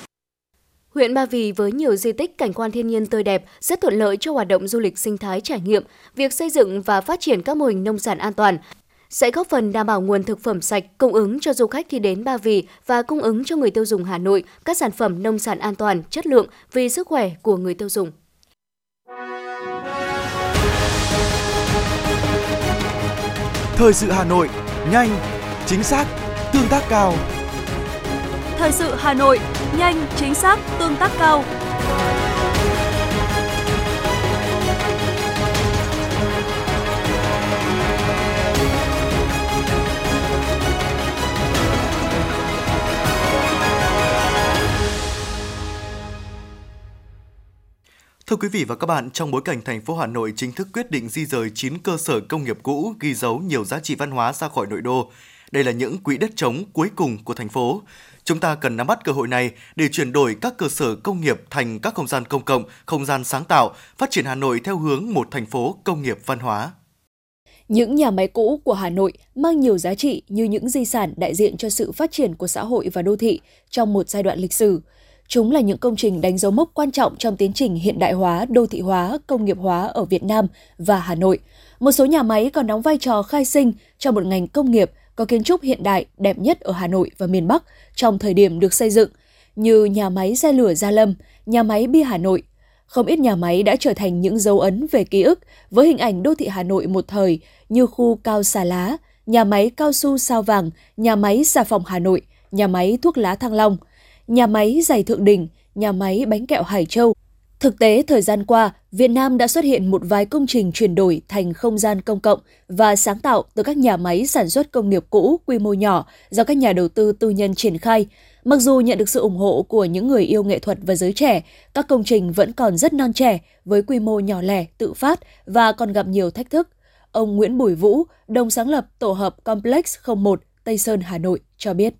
Huyện Ba Vì với nhiều di tích cảnh quan thiên nhiên tươi đẹp rất thuận lợi cho hoạt động du lịch sinh thái trải nghiệm. Việc xây dựng và phát triển các mô hình nông sản an toàn sẽ góp phần đảm bảo nguồn thực phẩm sạch cung ứng cho du khách khi đến Ba Vì và cung ứng cho người tiêu dùng Hà Nội các sản phẩm nông sản an toàn, chất lượng vì sức khỏe của người tiêu dùng. Thời sự Hà Nội, nhanh, chính xác, tương tác cao. Thời sự Hà Nội, nhanh, chính xác, tương tác cao. Thưa quý vị và các bạn, trong bối cảnh thành phố Hà Nội chính thức quyết định di rời 9 cơ sở công nghiệp cũ ghi dấu nhiều giá trị văn hóa ra khỏi nội đô, đây là những quỹ đất trống cuối cùng của thành phố. Chúng ta cần nắm bắt cơ hội này để chuyển đổi các cơ sở công nghiệp thành các không gian công cộng, không gian sáng tạo, phát triển Hà Nội theo hướng một thành phố công nghiệp văn hóa. Những nhà máy cũ của Hà Nội mang nhiều giá trị như những di sản đại diện cho sự phát triển của xã hội và đô thị trong một giai đoạn lịch sử. Chúng là những công trình đánh dấu mốc quan trọng trong tiến trình hiện đại hóa, đô thị hóa, công nghiệp hóa ở Việt Nam và Hà Nội. Một số nhà máy còn đóng vai trò khai sinh cho một ngành công nghiệp có kiến trúc hiện đại đẹp nhất ở Hà Nội và miền Bắc trong thời điểm được xây dựng, như nhà máy xe lửa Gia Lâm, nhà máy bia Hà Nội. Không ít nhà máy đã trở thành những dấu ấn về ký ức với hình ảnh đô thị Hà Nội một thời như khu cao xà lá, nhà máy cao su sao vàng, nhà máy xà phòng Hà Nội, nhà máy thuốc lá Thăng Long, nhà máy giày Thượng Đình, nhà máy bánh kẹo Hải Châu, Thực tế, thời gian qua, Việt Nam đã xuất hiện một vài công trình chuyển đổi thành không gian công cộng và sáng tạo từ các nhà máy sản xuất công nghiệp cũ quy mô nhỏ do các nhà đầu tư tư nhân triển khai. Mặc dù nhận được sự ủng hộ của những người yêu nghệ thuật và giới trẻ, các công trình vẫn còn rất non trẻ với quy mô nhỏ lẻ, tự phát và còn gặp nhiều thách thức. Ông Nguyễn Bùi Vũ, đồng sáng lập tổ hợp Complex 01 Tây Sơn, Hà Nội cho biết.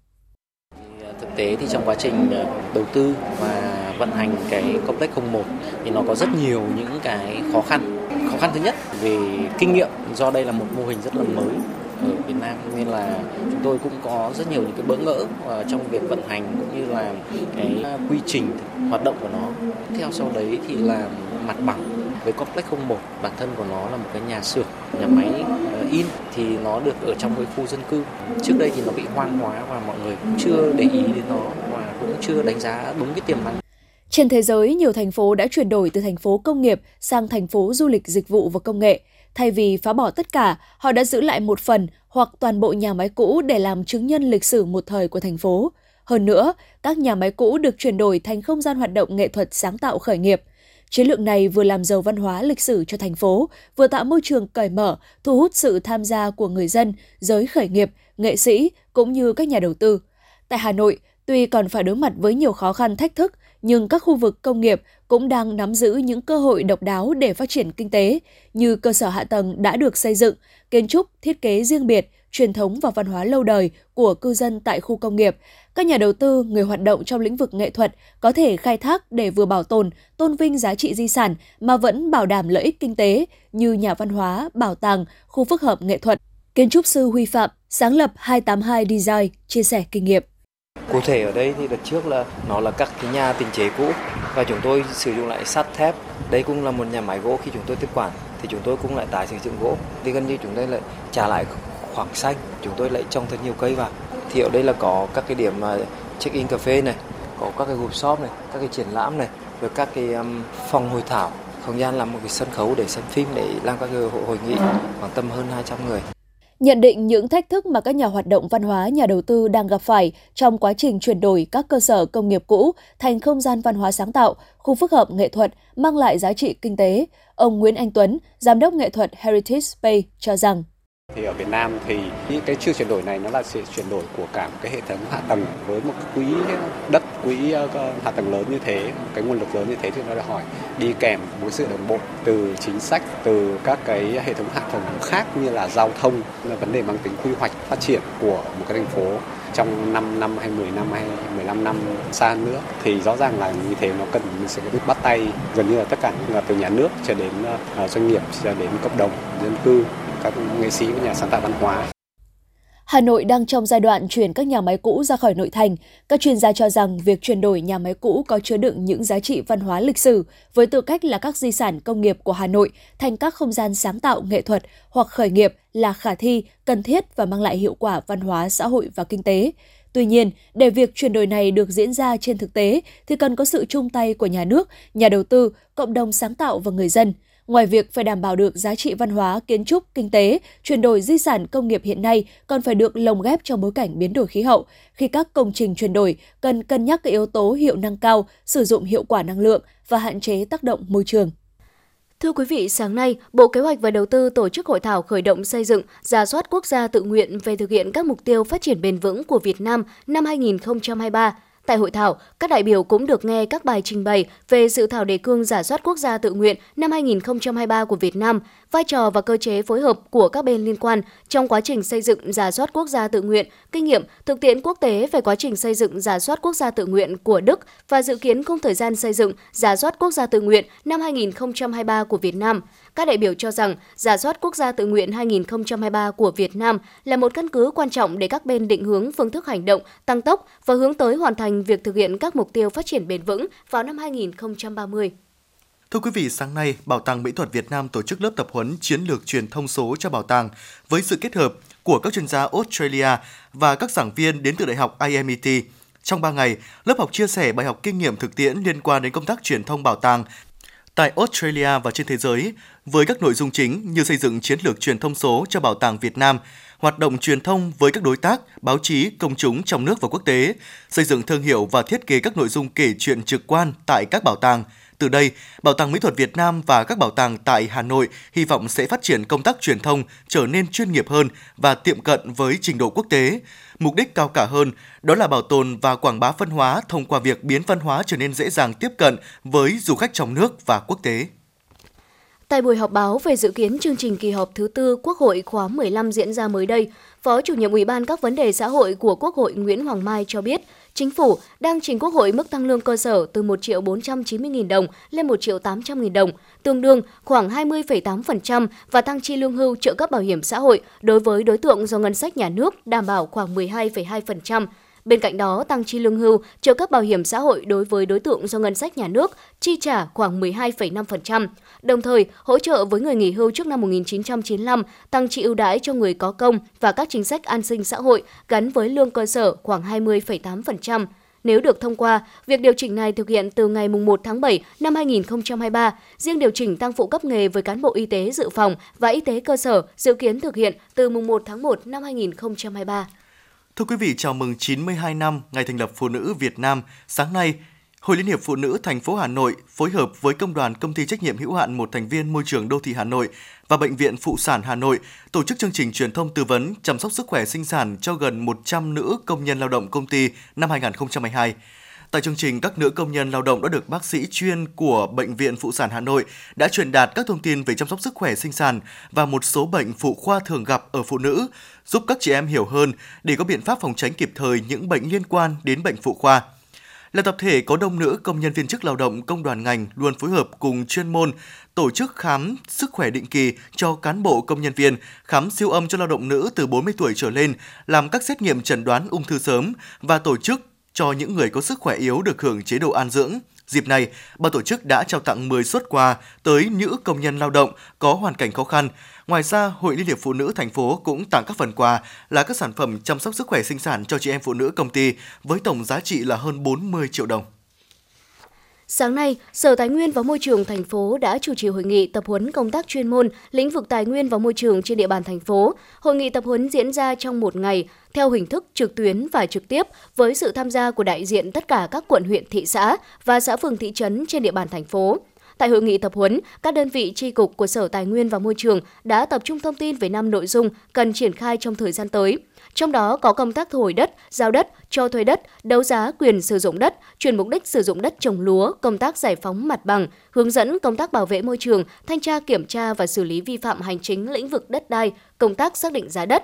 Tế thì trong quá trình ờ, đầu tư và vận hành cái complex 01 thì nó có rất nhiều những cái khó khăn. Khó khăn thứ nhất về kinh nghiệm, do đây là một mô hình rất là mới ở Việt Nam nên là chúng tôi cũng có rất nhiều những cái bỡ ngỡ ờ, trong việc vận hành cũng như là cái ờ, quy trình hoạt động của nó. Theo sau đấy thì là mặt bằng với complex 01 bản thân của nó là một cái nhà xưởng nhà máy ờ, in thì nó được ở trong cái khu dân cư trước đây thì nó bị hoang hóa và mọi người cũng chưa để ý đến nó và cũng chưa đánh giá đúng cái tiềm năng trên thế giới, nhiều thành phố đã chuyển đổi từ thành phố công nghiệp sang thành phố du lịch dịch vụ và công nghệ. Thay vì phá bỏ tất cả, họ đã giữ lại một phần hoặc toàn bộ nhà máy cũ để làm chứng nhân lịch sử một thời của thành phố. Hơn nữa, các nhà máy cũ được chuyển đổi thành không gian hoạt động nghệ thuật sáng tạo khởi nghiệp. Chiến lược này vừa làm giàu văn hóa lịch sử cho thành phố, vừa tạo môi trường cởi mở, thu hút sự tham gia của người dân, giới khởi nghiệp, nghệ sĩ cũng như các nhà đầu tư. Tại Hà Nội, tuy còn phải đối mặt với nhiều khó khăn thách thức, nhưng các khu vực công nghiệp cũng đang nắm giữ những cơ hội độc đáo để phát triển kinh tế, như cơ sở hạ tầng đã được xây dựng, kiến trúc, thiết kế riêng biệt, truyền thống và văn hóa lâu đời của cư dân tại khu công nghiệp. Các nhà đầu tư, người hoạt động trong lĩnh vực nghệ thuật có thể khai thác để vừa bảo tồn, tôn vinh giá trị di sản mà vẫn bảo đảm lợi ích kinh tế như nhà văn hóa, bảo tàng, khu phức hợp nghệ thuật. Kiến trúc sư Huy Phạm, sáng lập 282 Design, chia sẻ kinh nghiệm. Cụ thể ở đây thì đợt trước là nó là các cái nhà tình chế cũ và chúng tôi sử dụng lại sắt thép. Đây cũng là một nhà máy gỗ khi chúng tôi tiếp quản thì chúng tôi cũng lại tái sử dụng gỗ. Thì gần như chúng tôi lại trả lại khoảng xanh, chúng tôi lại trồng thật nhiều cây vào. Thì ở đây là có các cái điểm mà check-in cà phê này, có các cái workshop này, các cái triển lãm này, rồi các cái um, phòng hội thảo, không gian làm một cái sân khấu để xem phim để làm các cái hội, hội nghị khoảng tầm hơn 200 người. Nhận định những thách thức mà các nhà hoạt động văn hóa, nhà đầu tư đang gặp phải trong quá trình chuyển đổi các cơ sở công nghiệp cũ thành không gian văn hóa sáng tạo, khu phức hợp nghệ thuật mang lại giá trị kinh tế, ông Nguyễn Anh Tuấn, giám đốc nghệ thuật Heritage Space cho rằng thì ở Việt Nam thì cái chưa chuyển đổi này nó là sự chuyển đổi của cả một cái hệ thống hạ tầng với một quỹ đất, quỹ ờ, hạ tầng lớn như thế, một cái nguồn lực lớn như thế thì nó đòi hỏi đi kèm với sự đồng bộ từ chính sách, từ các cái hệ thống hạ tầng khác như là giao thông, là vấn đề mang tính quy hoạch, phát triển của một cái thành phố trong 5 năm hay 10 năm hay 15 năm xa nữa. Thì rõ ràng là như thế nó cần mình sẽ biết bắt tay gần như là tất cả từ nhà nước cho đến ờ, doanh nghiệp, cho đến cộng đồng, dân cư các nghệ sĩ và nhà sáng tạo văn hóa Hà Nội đang trong giai đoạn chuyển các nhà máy cũ ra khỏi nội thành. Các chuyên gia cho rằng việc chuyển đổi nhà máy cũ có chứa đựng những giá trị văn hóa lịch sử với tư cách là các di sản công nghiệp của Hà Nội thành các không gian sáng tạo nghệ thuật hoặc khởi nghiệp là khả thi, cần thiết và mang lại hiệu quả văn hóa, xã hội và kinh tế. Tuy nhiên, để việc chuyển đổi này được diễn ra trên thực tế thì cần có sự chung tay của nhà nước, nhà đầu tư, cộng đồng sáng tạo và người dân – Ngoài việc phải đảm bảo được giá trị văn hóa, kiến trúc, kinh tế, chuyển đổi di sản công nghiệp hiện nay còn phải được lồng ghép trong bối cảnh biến đổi khí hậu. Khi các công trình chuyển đổi, cần cân nhắc các yếu tố hiệu năng cao, sử dụng hiệu quả năng lượng và hạn chế tác động môi trường. Thưa quý vị, sáng nay, Bộ Kế hoạch và Đầu tư tổ chức hội thảo khởi động xây dựng, giả soát quốc gia tự nguyện về thực hiện các mục tiêu phát triển bền vững của Việt Nam năm 2023 Tại hội thảo, các đại biểu cũng được nghe các bài trình bày về dự thảo đề cương giả soát quốc gia tự nguyện năm 2023 của Việt Nam, vai trò và cơ chế phối hợp của các bên liên quan trong quá trình xây dựng giả soát quốc gia tự nguyện, kinh nghiệm, thực tiễn quốc tế về quá trình xây dựng giả soát quốc gia tự nguyện của Đức và dự kiến không thời gian xây dựng giả soát quốc gia tự nguyện năm 2023 của Việt Nam. Các đại biểu cho rằng giả soát quốc gia tự nguyện 2023 của Việt Nam là một căn cứ quan trọng để các bên định hướng phương thức hành động, tăng tốc và hướng tới hoàn thành việc thực hiện các mục tiêu phát triển bền vững vào năm 2030. Thưa quý vị, sáng nay, Bảo tàng Mỹ thuật Việt Nam tổ chức lớp tập huấn chiến lược truyền thông số cho bảo tàng với sự kết hợp của các chuyên gia Australia và các giảng viên đến từ Đại học IMIT. Trong 3 ngày, lớp học chia sẻ bài học kinh nghiệm thực tiễn liên quan đến công tác truyền thông bảo tàng tại Australia và trên thế giới với các nội dung chính như xây dựng chiến lược truyền thông số cho Bảo tàng Việt Nam, hoạt động truyền thông với các đối tác, báo chí, công chúng trong nước và quốc tế, xây dựng thương hiệu và thiết kế các nội dung kể chuyện trực quan tại các bảo tàng – từ đây, Bảo tàng Mỹ thuật Việt Nam và các bảo tàng tại Hà Nội hy vọng sẽ phát triển công tác truyền thông trở nên chuyên nghiệp hơn và tiệm cận với trình độ quốc tế. Mục đích cao cả hơn đó là bảo tồn và quảng bá văn hóa thông qua việc biến văn hóa trở nên dễ dàng tiếp cận với du khách trong nước và quốc tế. Tại buổi họp báo về dự kiến chương trình kỳ họp thứ tư Quốc hội khóa 15 diễn ra mới đây, Phó chủ nhiệm Ủy ban các vấn đề xã hội của Quốc hội Nguyễn Hoàng Mai cho biết, Chính phủ đang trình Quốc hội mức tăng lương cơ sở từ 1 triệu 490 000 đồng lên 1 triệu 800 000 đồng, tương đương khoảng 20,8% và tăng chi lương hưu trợ cấp bảo hiểm xã hội đối với đối tượng do ngân sách nhà nước đảm bảo khoảng 12,2%. Bên cạnh đó, tăng chi lương hưu, trợ cấp bảo hiểm xã hội đối với đối tượng do ngân sách nhà nước chi trả khoảng 12,5%. Đồng thời, hỗ trợ với người nghỉ hưu trước năm 1995, tăng chi ưu đãi cho người có công và các chính sách an sinh xã hội gắn với lương cơ sở khoảng 20,8%. Nếu được thông qua, việc điều chỉnh này thực hiện từ ngày 1 tháng 7 năm 2023. Riêng điều chỉnh tăng phụ cấp nghề với cán bộ y tế dự phòng và y tế cơ sở dự kiến thực hiện từ mùng 1 tháng 1 năm 2023. Thưa quý vị, chào mừng 92 năm ngày thành lập Phụ nữ Việt Nam. Sáng nay, Hội Liên hiệp Phụ nữ thành phố Hà Nội phối hợp với Công đoàn Công ty trách nhiệm hữu hạn một thành viên môi trường đô thị Hà Nội và Bệnh viện Phụ sản Hà Nội tổ chức chương trình truyền thông tư vấn chăm sóc sức khỏe sinh sản cho gần 100 nữ công nhân lao động công ty năm 2022. Tại chương trình, các nữ công nhân lao động đã được bác sĩ chuyên của Bệnh viện Phụ sản Hà Nội đã truyền đạt các thông tin về chăm sóc sức khỏe sinh sản và một số bệnh phụ khoa thường gặp ở phụ nữ, giúp các chị em hiểu hơn để có biện pháp phòng tránh kịp thời những bệnh liên quan đến bệnh phụ khoa. Là tập thể có đông nữ công nhân viên chức lao động công đoàn ngành luôn phối hợp cùng chuyên môn tổ chức khám sức khỏe định kỳ cho cán bộ công nhân viên, khám siêu âm cho lao động nữ từ 40 tuổi trở lên, làm các xét nghiệm chẩn đoán ung thư sớm và tổ chức cho những người có sức khỏe yếu được hưởng chế độ an dưỡng. Dịp này, ban tổ chức đã trao tặng 10 suất quà tới nữ công nhân lao động có hoàn cảnh khó khăn. Ngoài ra, Hội Liên hiệp Phụ nữ thành phố cũng tặng các phần quà là các sản phẩm chăm sóc sức khỏe sinh sản cho chị em phụ nữ công ty với tổng giá trị là hơn 40 triệu đồng. Sáng nay, Sở Tài nguyên và Môi trường thành phố đã chủ trì hội nghị tập huấn công tác chuyên môn lĩnh vực tài nguyên và môi trường trên địa bàn thành phố. Hội nghị tập huấn diễn ra trong một ngày theo hình thức trực tuyến và trực tiếp với sự tham gia của đại diện tất cả các quận huyện thị xã và xã phường thị trấn trên địa bàn thành phố. Tại hội nghị tập huấn, các đơn vị tri cục của Sở Tài nguyên và Môi trường đã tập trung thông tin về năm nội dung cần triển khai trong thời gian tới – trong đó có công tác thu hồi đất, giao đất, cho thuê đất, đấu giá quyền sử dụng đất, chuyển mục đích sử dụng đất trồng lúa, công tác giải phóng mặt bằng, hướng dẫn công tác bảo vệ môi trường, thanh tra kiểm tra và xử lý vi phạm hành chính lĩnh vực đất đai, công tác xác định giá đất.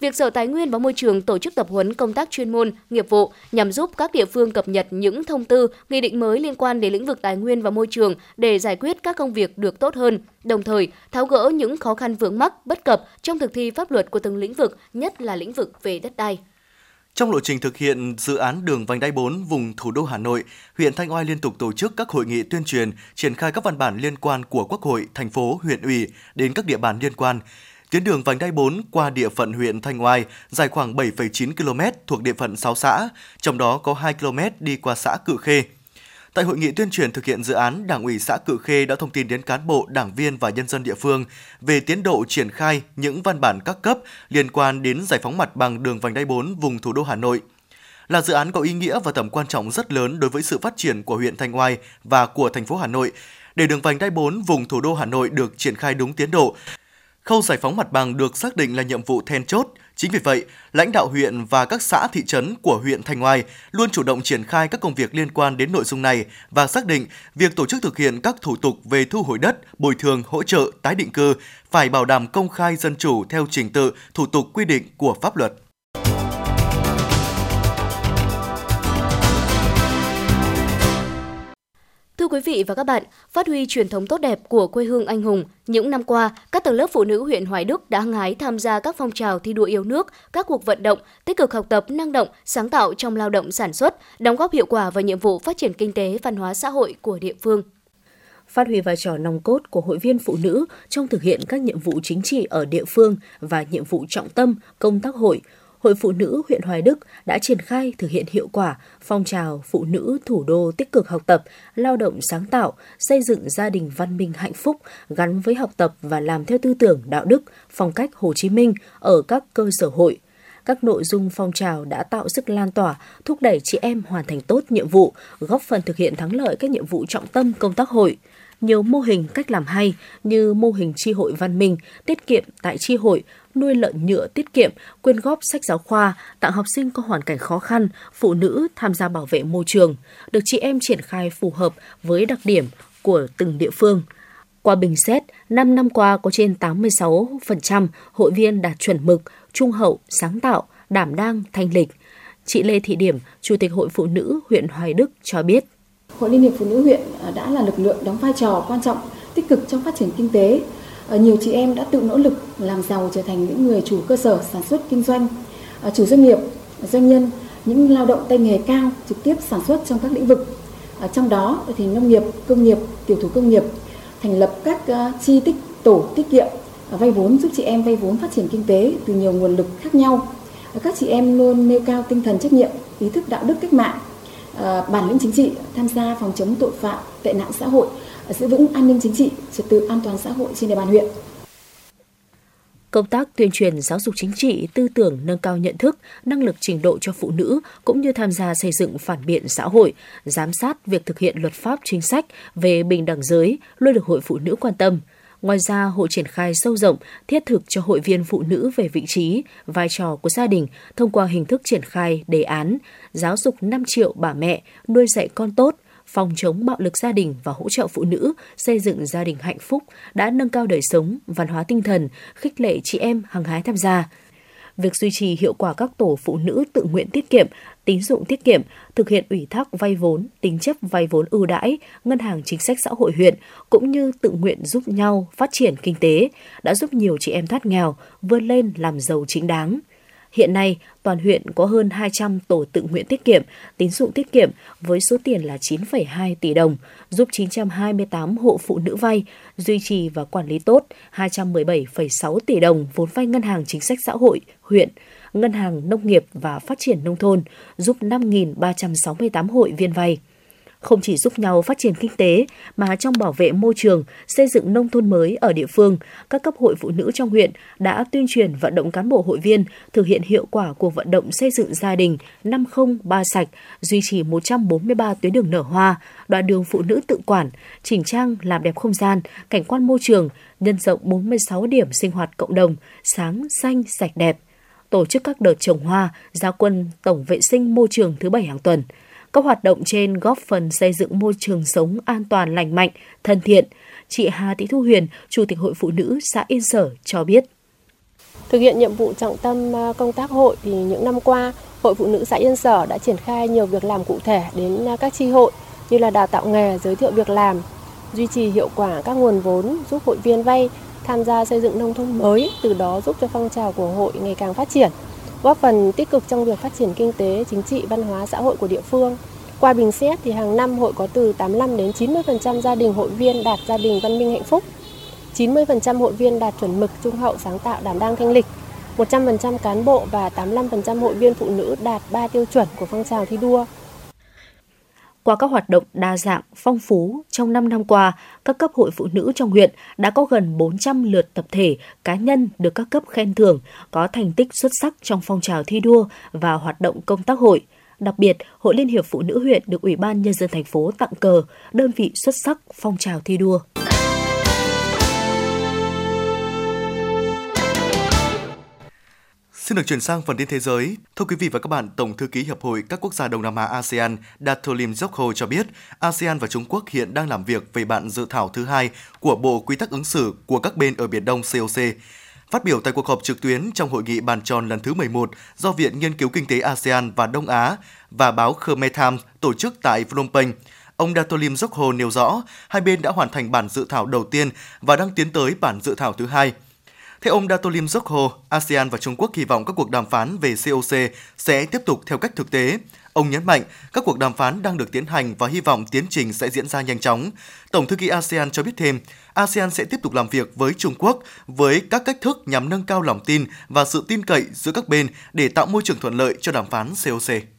Việc Sở Tài nguyên và Môi trường tổ chức tập huấn công tác chuyên môn, nghiệp vụ nhằm giúp các địa phương cập nhật những thông tư, nghị định mới liên quan đến lĩnh vực tài nguyên và môi trường để giải quyết các công việc được tốt hơn, đồng thời tháo gỡ những khó khăn vướng mắc, bất cập trong thực thi pháp luật của từng lĩnh vực, nhất là lĩnh vực về đất đai. Trong lộ trình thực hiện dự án đường vành đai 4 vùng thủ đô Hà Nội, huyện Thanh Oai liên tục tổ chức các hội nghị tuyên truyền, triển khai các văn bản liên quan của Quốc hội, thành phố, huyện ủy đến các địa bàn liên quan. Tuyến đường vành đai 4 qua địa phận huyện Thanh Oai dài khoảng 7,9 km thuộc địa phận 6 xã, trong đó có 2 km đi qua xã Cự Khê. Tại hội nghị tuyên truyền thực hiện dự án, Đảng ủy xã Cự Khê đã thông tin đến cán bộ, đảng viên và nhân dân địa phương về tiến độ triển khai những văn bản các cấp liên quan đến giải phóng mặt bằng đường vành đai 4 vùng thủ đô Hà Nội. Là dự án có ý nghĩa và tầm quan trọng rất lớn đối với sự phát triển của huyện Thanh Oai và của thành phố Hà Nội. Để đường vành đai 4 vùng thủ đô Hà Nội được triển khai đúng tiến độ, khâu giải phóng mặt bằng được xác định là nhiệm vụ then chốt – Chính vì vậy, lãnh đạo huyện và các xã thị trấn của huyện Thanh Oai luôn chủ động triển khai các công việc liên quan đến nội dung này và xác định việc tổ chức thực hiện các thủ tục về thu hồi đất, bồi thường, hỗ trợ, tái định cư phải bảo đảm công khai dân chủ theo trình tự, thủ tục quy định của pháp luật. Thưa quý vị và các bạn, phát huy truyền thống tốt đẹp của quê hương anh hùng, những năm qua, các tầng lớp phụ nữ huyện Hoài Đức đã hăng hái tham gia các phong trào thi đua yêu nước, các cuộc vận động, tích cực học tập năng động, sáng tạo trong lao động sản xuất, đóng góp hiệu quả vào nhiệm vụ phát triển kinh tế, văn hóa xã hội của địa phương. Phát huy vai trò nòng cốt của hội viên phụ nữ trong thực hiện các nhiệm vụ chính trị ở địa phương và nhiệm vụ trọng tâm công tác hội, Hội Phụ nữ huyện Hoài Đức đã triển khai thực hiện hiệu quả phong trào phụ nữ thủ đô tích cực học tập, lao động sáng tạo, xây dựng gia đình văn minh hạnh phúc gắn với học tập và làm theo tư tưởng đạo đức, phong cách Hồ Chí Minh ở các cơ sở hội. Các nội dung phong trào đã tạo sức lan tỏa, thúc đẩy chị em hoàn thành tốt nhiệm vụ, góp phần thực hiện thắng lợi các nhiệm vụ trọng tâm công tác hội nhiều mô hình cách làm hay như mô hình tri hội văn minh, tiết kiệm tại tri hội, nuôi lợn nhựa tiết kiệm, quyên góp sách giáo khoa, tặng học sinh có hoàn cảnh khó khăn, phụ nữ tham gia bảo vệ môi trường, được chị em triển khai phù hợp với đặc điểm của từng địa phương. Qua bình xét, 5 năm qua có trên 86% hội viên đạt chuẩn mực, trung hậu, sáng tạo, đảm đang, thanh lịch. Chị Lê Thị Điểm, Chủ tịch Hội Phụ Nữ huyện Hoài Đức cho biết. Hội Liên hiệp Phụ nữ huyện à, đã là lực lượng đóng vai trò quan trọng, tích cực trong phát triển kinh tế, Ờ, nhiều chị em đã tự nỗ lực làm giàu trở thành những người chủ cơ sở sản xuất kinh doanh, ờ, chủ doanh nghiệp, doanh nhân, những lao động tay nghề cao trực tiếp sản xuất trong các lĩnh vực. Ờ, trong đó thì nông nghiệp, công nghiệp, tiểu thủ công nghiệp thành lập các chi tích tổ tiết kiệm vay vốn giúp chị em vay vốn phát triển kinh tế từ nhiều nguồn lực khác nhau. Các chị em luôn nêu cao tinh thần trách nhiệm, ý thức đạo đức cách mạng, bản lĩnh chính trị, tham gia phòng chống tội phạm, tệ nạn xã hội, giữ vững an ninh chính trị, trật tự an toàn xã hội trên địa bàn huyện. Công tác tuyên truyền giáo dục chính trị, tư tưởng nâng cao nhận thức, năng lực trình độ cho phụ nữ cũng như tham gia xây dựng phản biện xã hội, giám sát việc thực hiện luật pháp chính sách về bình đẳng giới luôn được hội phụ nữ quan tâm. Ngoài ra, hội triển khai sâu rộng, thiết thực cho hội viên phụ nữ về vị trí, vai trò của gia đình thông qua hình thức triển khai đề án giáo dục 5 triệu bà mẹ nuôi dạy con tốt, phòng chống bạo lực gia đình và hỗ trợ phụ nữ xây dựng gia đình hạnh phúc đã nâng cao đời sống, văn hóa tinh thần, khích lệ chị em hăng hái tham gia. Việc duy trì hiệu quả các tổ phụ nữ tự nguyện tiết kiệm, tín dụng tiết kiệm, thực hiện ủy thác vay vốn, tính chấp vay vốn ưu đãi, ngân hàng chính sách xã hội huyện cũng như tự nguyện giúp nhau phát triển kinh tế đã giúp nhiều chị em thoát nghèo vươn lên làm giàu chính đáng. Hiện nay, toàn huyện có hơn 200 tổ tự nguyện tiết kiệm, tín dụng tiết kiệm với số tiền là 9,2 tỷ đồng, giúp 928 hộ phụ nữ vay, duy trì và quản lý tốt 217,6 tỷ đồng vốn vay ngân hàng chính sách xã hội huyện, ngân hàng nông nghiệp và phát triển nông thôn, giúp 5.368 hội viên vay không chỉ giúp nhau phát triển kinh tế mà trong bảo vệ môi trường, xây dựng nông thôn mới ở địa phương, các cấp hội phụ nữ trong huyện đã tuyên truyền vận động cán bộ hội viên thực hiện hiệu quả cuộc vận động xây dựng gia đình 503 sạch, duy trì 143 tuyến đường nở hoa, đoạn đường phụ nữ tự quản, chỉnh trang làm đẹp không gian, cảnh quan môi trường, nhân rộng 46 điểm sinh hoạt cộng đồng, sáng, xanh, sạch đẹp. Tổ chức các đợt trồng hoa, gia quân tổng vệ sinh môi trường thứ bảy hàng tuần – các hoạt động trên góp phần xây dựng môi trường sống an toàn lành mạnh, thân thiện. Chị Hà Thị Thu Huyền, Chủ tịch Hội Phụ nữ xã Yên Sở cho biết. Thực hiện nhiệm vụ trọng tâm à, công tác hội thì những năm qua, Hội Phụ nữ xã Yên Sở đã triển khai nhiều việc làm cụ thể đến à, các tri hội như là đào tạo nghề, giới thiệu việc làm, duy trì hiệu quả các nguồn vốn giúp hội viên vay, tham gia xây dựng nông thôn mới, từ đó giúp cho phong trào của hội ngày càng phát triển, góp phần tích cực trong việc phát triển kinh tế, chính trị, văn hóa, xã hội của địa phương. Qua bình xét thì hàng năm hội có từ 85 đến 90% gia đình hội viên đạt gia đình văn minh hạnh phúc, 90% hội viên đạt chuẩn mực trung hậu sáng tạo đảm đang thanh lịch, 100% cán bộ và 85% hội viên phụ nữ đạt 3 tiêu chuẩn của phong trào thi đua. Qua các hoạt động đa dạng, phong phú, trong 5 năm qua, các cấp hội phụ nữ trong huyện đã có gần 400 lượt tập thể, cá nhân được các cấp khen thưởng, có thành tích xuất sắc trong phong trào thi đua và hoạt động công tác hội. Đặc biệt, Hội Liên hiệp Phụ nữ huyện được Ủy ban Nhân dân thành phố tặng cờ, đơn vị xuất sắc phong trào thi đua. Xin được chuyển sang phần tin thế giới. Thưa quý vị và các bạn, Tổng thư ký Hiệp hội các quốc gia Đông Nam Á ASEAN Datolim Jokho cho biết, ASEAN và Trung Quốc hiện đang làm việc về bản dự thảo thứ hai của Bộ Quy tắc ứng xử của các bên ở Biển Đông COC. Phát biểu tại cuộc họp trực tuyến trong hội nghị bàn tròn lần thứ 11 do Viện Nghiên cứu Kinh tế ASEAN và Đông Á và báo Khmer Times tổ chức tại Phnom Penh, ông Datolim Jokho nêu rõ hai bên đã hoàn thành bản dự thảo đầu tiên và đang tiến tới bản dự thảo thứ hai – theo ông Datolim Jokho, ASEAN và Trung Quốc kỳ vọng các cuộc đàm phán về COC sẽ tiếp tục theo cách thực tế. Ông nhấn mạnh các cuộc đàm phán đang được tiến hành và hy vọng tiến trình sẽ diễn ra nhanh chóng. Tổng thư ký ASEAN cho biết thêm, ASEAN sẽ tiếp tục làm việc với Trung Quốc với các cách thức nhằm nâng cao lòng tin và sự tin cậy giữa các bên để tạo môi trường thuận lợi cho đàm phán COC.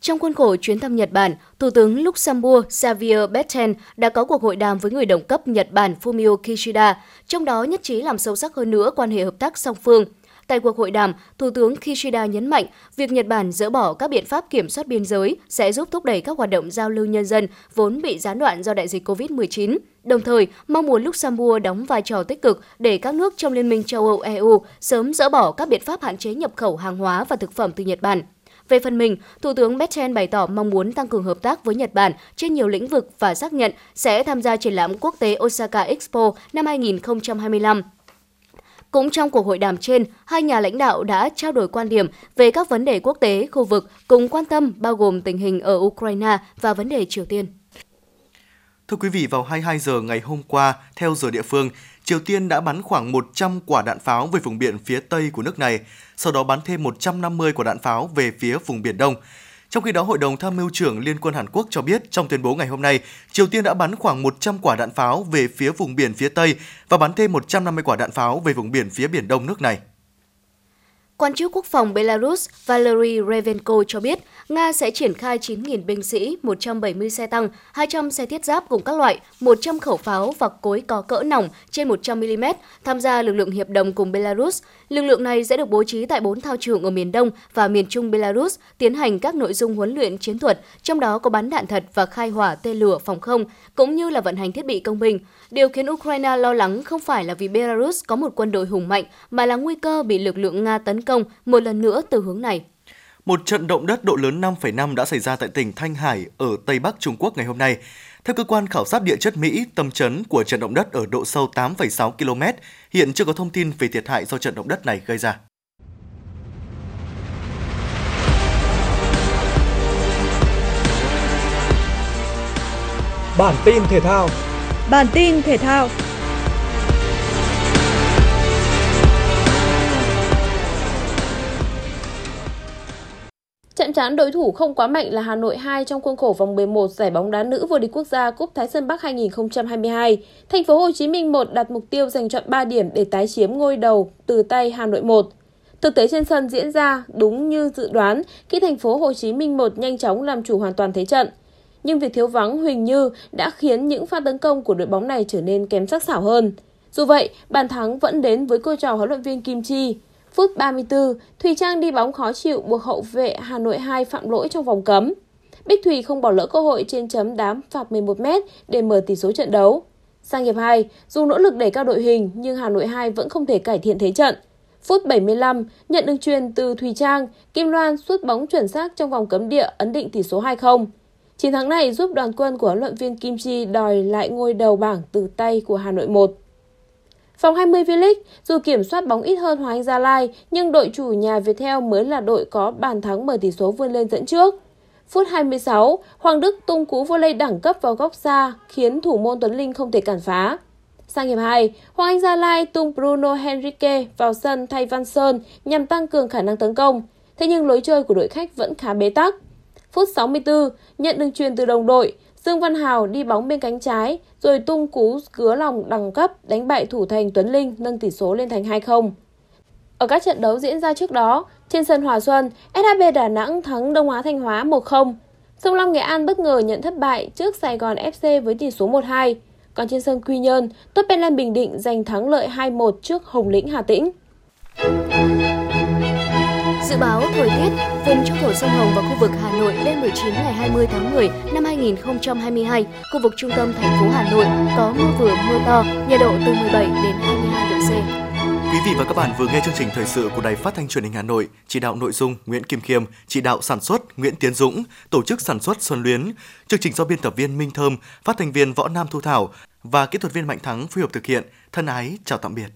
Trong khuôn khổ chuyến thăm Nhật Bản, Thủ tướng Luxembourg Xavier Bettel đã có cuộc hội đàm với người đồng cấp Nhật Bản Fumio Kishida, trong đó nhất trí làm sâu sắc hơn nữa quan hệ hợp tác song phương. Tại cuộc hội đàm, Thủ tướng Kishida nhấn mạnh việc Nhật Bản dỡ bỏ các biện pháp kiểm soát biên giới sẽ giúp thúc đẩy các hoạt động giao lưu nhân dân vốn bị gián đoạn do đại dịch COVID-19. Đồng thời, mong muốn Luxembourg đóng vai trò tích cực để các nước trong Liên minh châu Âu EU sớm dỡ bỏ các biện pháp hạn chế nhập khẩu hàng hóa và thực phẩm từ Nhật Bản. Về phần mình, Thủ tướng Betchen bày tỏ mong muốn tăng cường hợp tác với Nhật Bản trên nhiều lĩnh vực và xác nhận sẽ tham gia triển lãm quốc tế Osaka Expo năm 2025. Cũng trong cuộc hội đàm trên, hai nhà lãnh đạo đã trao đổi quan điểm về các vấn đề quốc tế, khu vực cùng quan tâm bao gồm tình hình ở Ukraine và vấn đề Triều Tiên. Thưa quý vị, vào 22 giờ ngày hôm qua, theo giờ địa phương, Triều Tiên đã bắn khoảng 100 quả đạn pháo về vùng biển phía Tây của nước này, sau đó bắn thêm 150 quả đạn pháo về phía vùng Biển Đông. Trong khi đó, Hội đồng Tham mưu trưởng Liên quân Hàn Quốc cho biết trong tuyên bố ngày hôm nay, Triều Tiên đã bắn khoảng 100 quả đạn pháo về phía vùng biển phía Tây và bắn thêm 150 quả đạn pháo về vùng biển phía Biển Đông nước này. Quan chức quốc phòng Belarus Valery Revenko cho biết Nga sẽ triển khai 9.000 binh sĩ, 170 xe tăng, 200 xe thiết giáp cùng các loại, 100 khẩu pháo và cối có cỡ nòng trên 100mm tham gia lực lượng hiệp đồng cùng Belarus. Lực lượng này sẽ được bố trí tại bốn thao trường ở miền Đông và miền Trung Belarus tiến hành các nội dung huấn luyện chiến thuật, trong đó có bắn đạn thật và khai hỏa tên lửa phòng không, cũng như là vận hành thiết bị công binh. Điều khiến Ukraine lo lắng không phải là vì Belarus có một quân đội hùng mạnh, mà là nguy cơ bị lực lượng Nga tấn công một lần nữa từ hướng này. Một trận động đất độ lớn 5,5 đã xảy ra tại tỉnh Thanh Hải ở Tây Bắc Trung Quốc ngày hôm nay. Theo cơ quan khảo sát địa chất Mỹ, tâm chấn của trận động đất ở độ sâu 8,6 km, hiện chưa có thông tin về thiệt hại do trận động đất này gây ra. Bản tin thể thao Bản tin thể thao Chạm trán đối thủ không quá mạnh là Hà Nội 2 trong khuôn khổ vòng 11 giải bóng đá nữ vô địch quốc gia Cúp Thái Sơn Bắc 2022. Thành phố Hồ Chí Minh 1 đặt mục tiêu giành chọn 3 điểm để tái chiếm ngôi đầu từ tay Hà Nội 1. Thực tế trên sân diễn ra đúng như dự đoán khi thành phố Hồ Chí Minh 1 nhanh chóng làm chủ hoàn toàn thế trận. Nhưng việc thiếu vắng Huỳnh Như đã khiến những pha tấn công của đội bóng này trở nên kém sắc sảo hơn. Dù vậy, bàn thắng vẫn đến với cô trò huấn luyện viên Kim Chi. Phút 34, Thùy Trang đi bóng khó chịu buộc hậu vệ Hà Nội 2 phạm lỗi trong vòng cấm. Bích Thùy không bỏ lỡ cơ hội trên chấm đám phạt 11m để mở tỷ số trận đấu. Sang hiệp 2, dù nỗ lực đẩy cao đội hình nhưng Hà Nội 2 vẫn không thể cải thiện thế trận. Phút 75, nhận được truyền từ Thùy Trang, Kim Loan sút bóng chuẩn xác trong vòng cấm địa ấn định tỷ số 2-0. Chiến thắng này giúp đoàn quân của huấn luyện viên Kim Chi đòi lại ngôi đầu bảng từ tay của Hà Nội 1. Vòng 20 V-League, dù kiểm soát bóng ít hơn Hoàng Anh Gia Lai, nhưng đội chủ nhà Viettel mới là đội có bàn thắng mở tỷ số vươn lên dẫn trước. Phút 26, Hoàng Đức tung cú volley đẳng cấp vào góc xa, khiến thủ môn Tuấn Linh không thể cản phá. Sang hiệp 2, Hoàng Anh Gia Lai tung Bruno Henrique vào sân thay Văn Sơn nhằm tăng cường khả năng tấn công. Thế nhưng lối chơi của đội khách vẫn khá bế tắc. Phút 64, nhận đường truyền từ đồng đội, Dương Văn Hào đi bóng bên cánh trái, rồi tung cú cứa lòng đẳng cấp đánh bại thủ thành Tuấn Linh nâng tỷ số lên thành 2-0. Ở các trận đấu diễn ra trước đó, trên sân Hòa Xuân, SHB Đà Nẵng thắng Đông Á Thanh Hóa 1-0. Sông Lam Nghệ An bất ngờ nhận thất bại trước Sài Gòn FC với tỷ số 1-2. Còn trên sân Quy Nhơn, Tottenham Bình Định giành thắng lợi 2-1 trước Hồng Lĩnh Hà Tĩnh. Dự báo thời tiết, vùng trung thổ sông Hồng và khu vực Hà Nội đêm 19 ngày 20 tháng 10 năm 2022, khu vực trung tâm thành phố Hà Nội có mưa vừa mưa to, nhiệt độ từ 17 đến 22 độ C. Quý vị và các bạn vừa nghe chương trình thời sự của Đài Phát thanh Truyền hình Hà Nội, chỉ đạo nội dung Nguyễn Kim Khiêm, chỉ đạo sản xuất Nguyễn Tiến Dũng, tổ chức sản xuất Xuân Luyến, chương trình do biên tập viên Minh Thơm, phát thanh viên Võ Nam Thu Thảo và kỹ thuật viên Mạnh Thắng phối hợp thực hiện. Thân ái chào tạm biệt.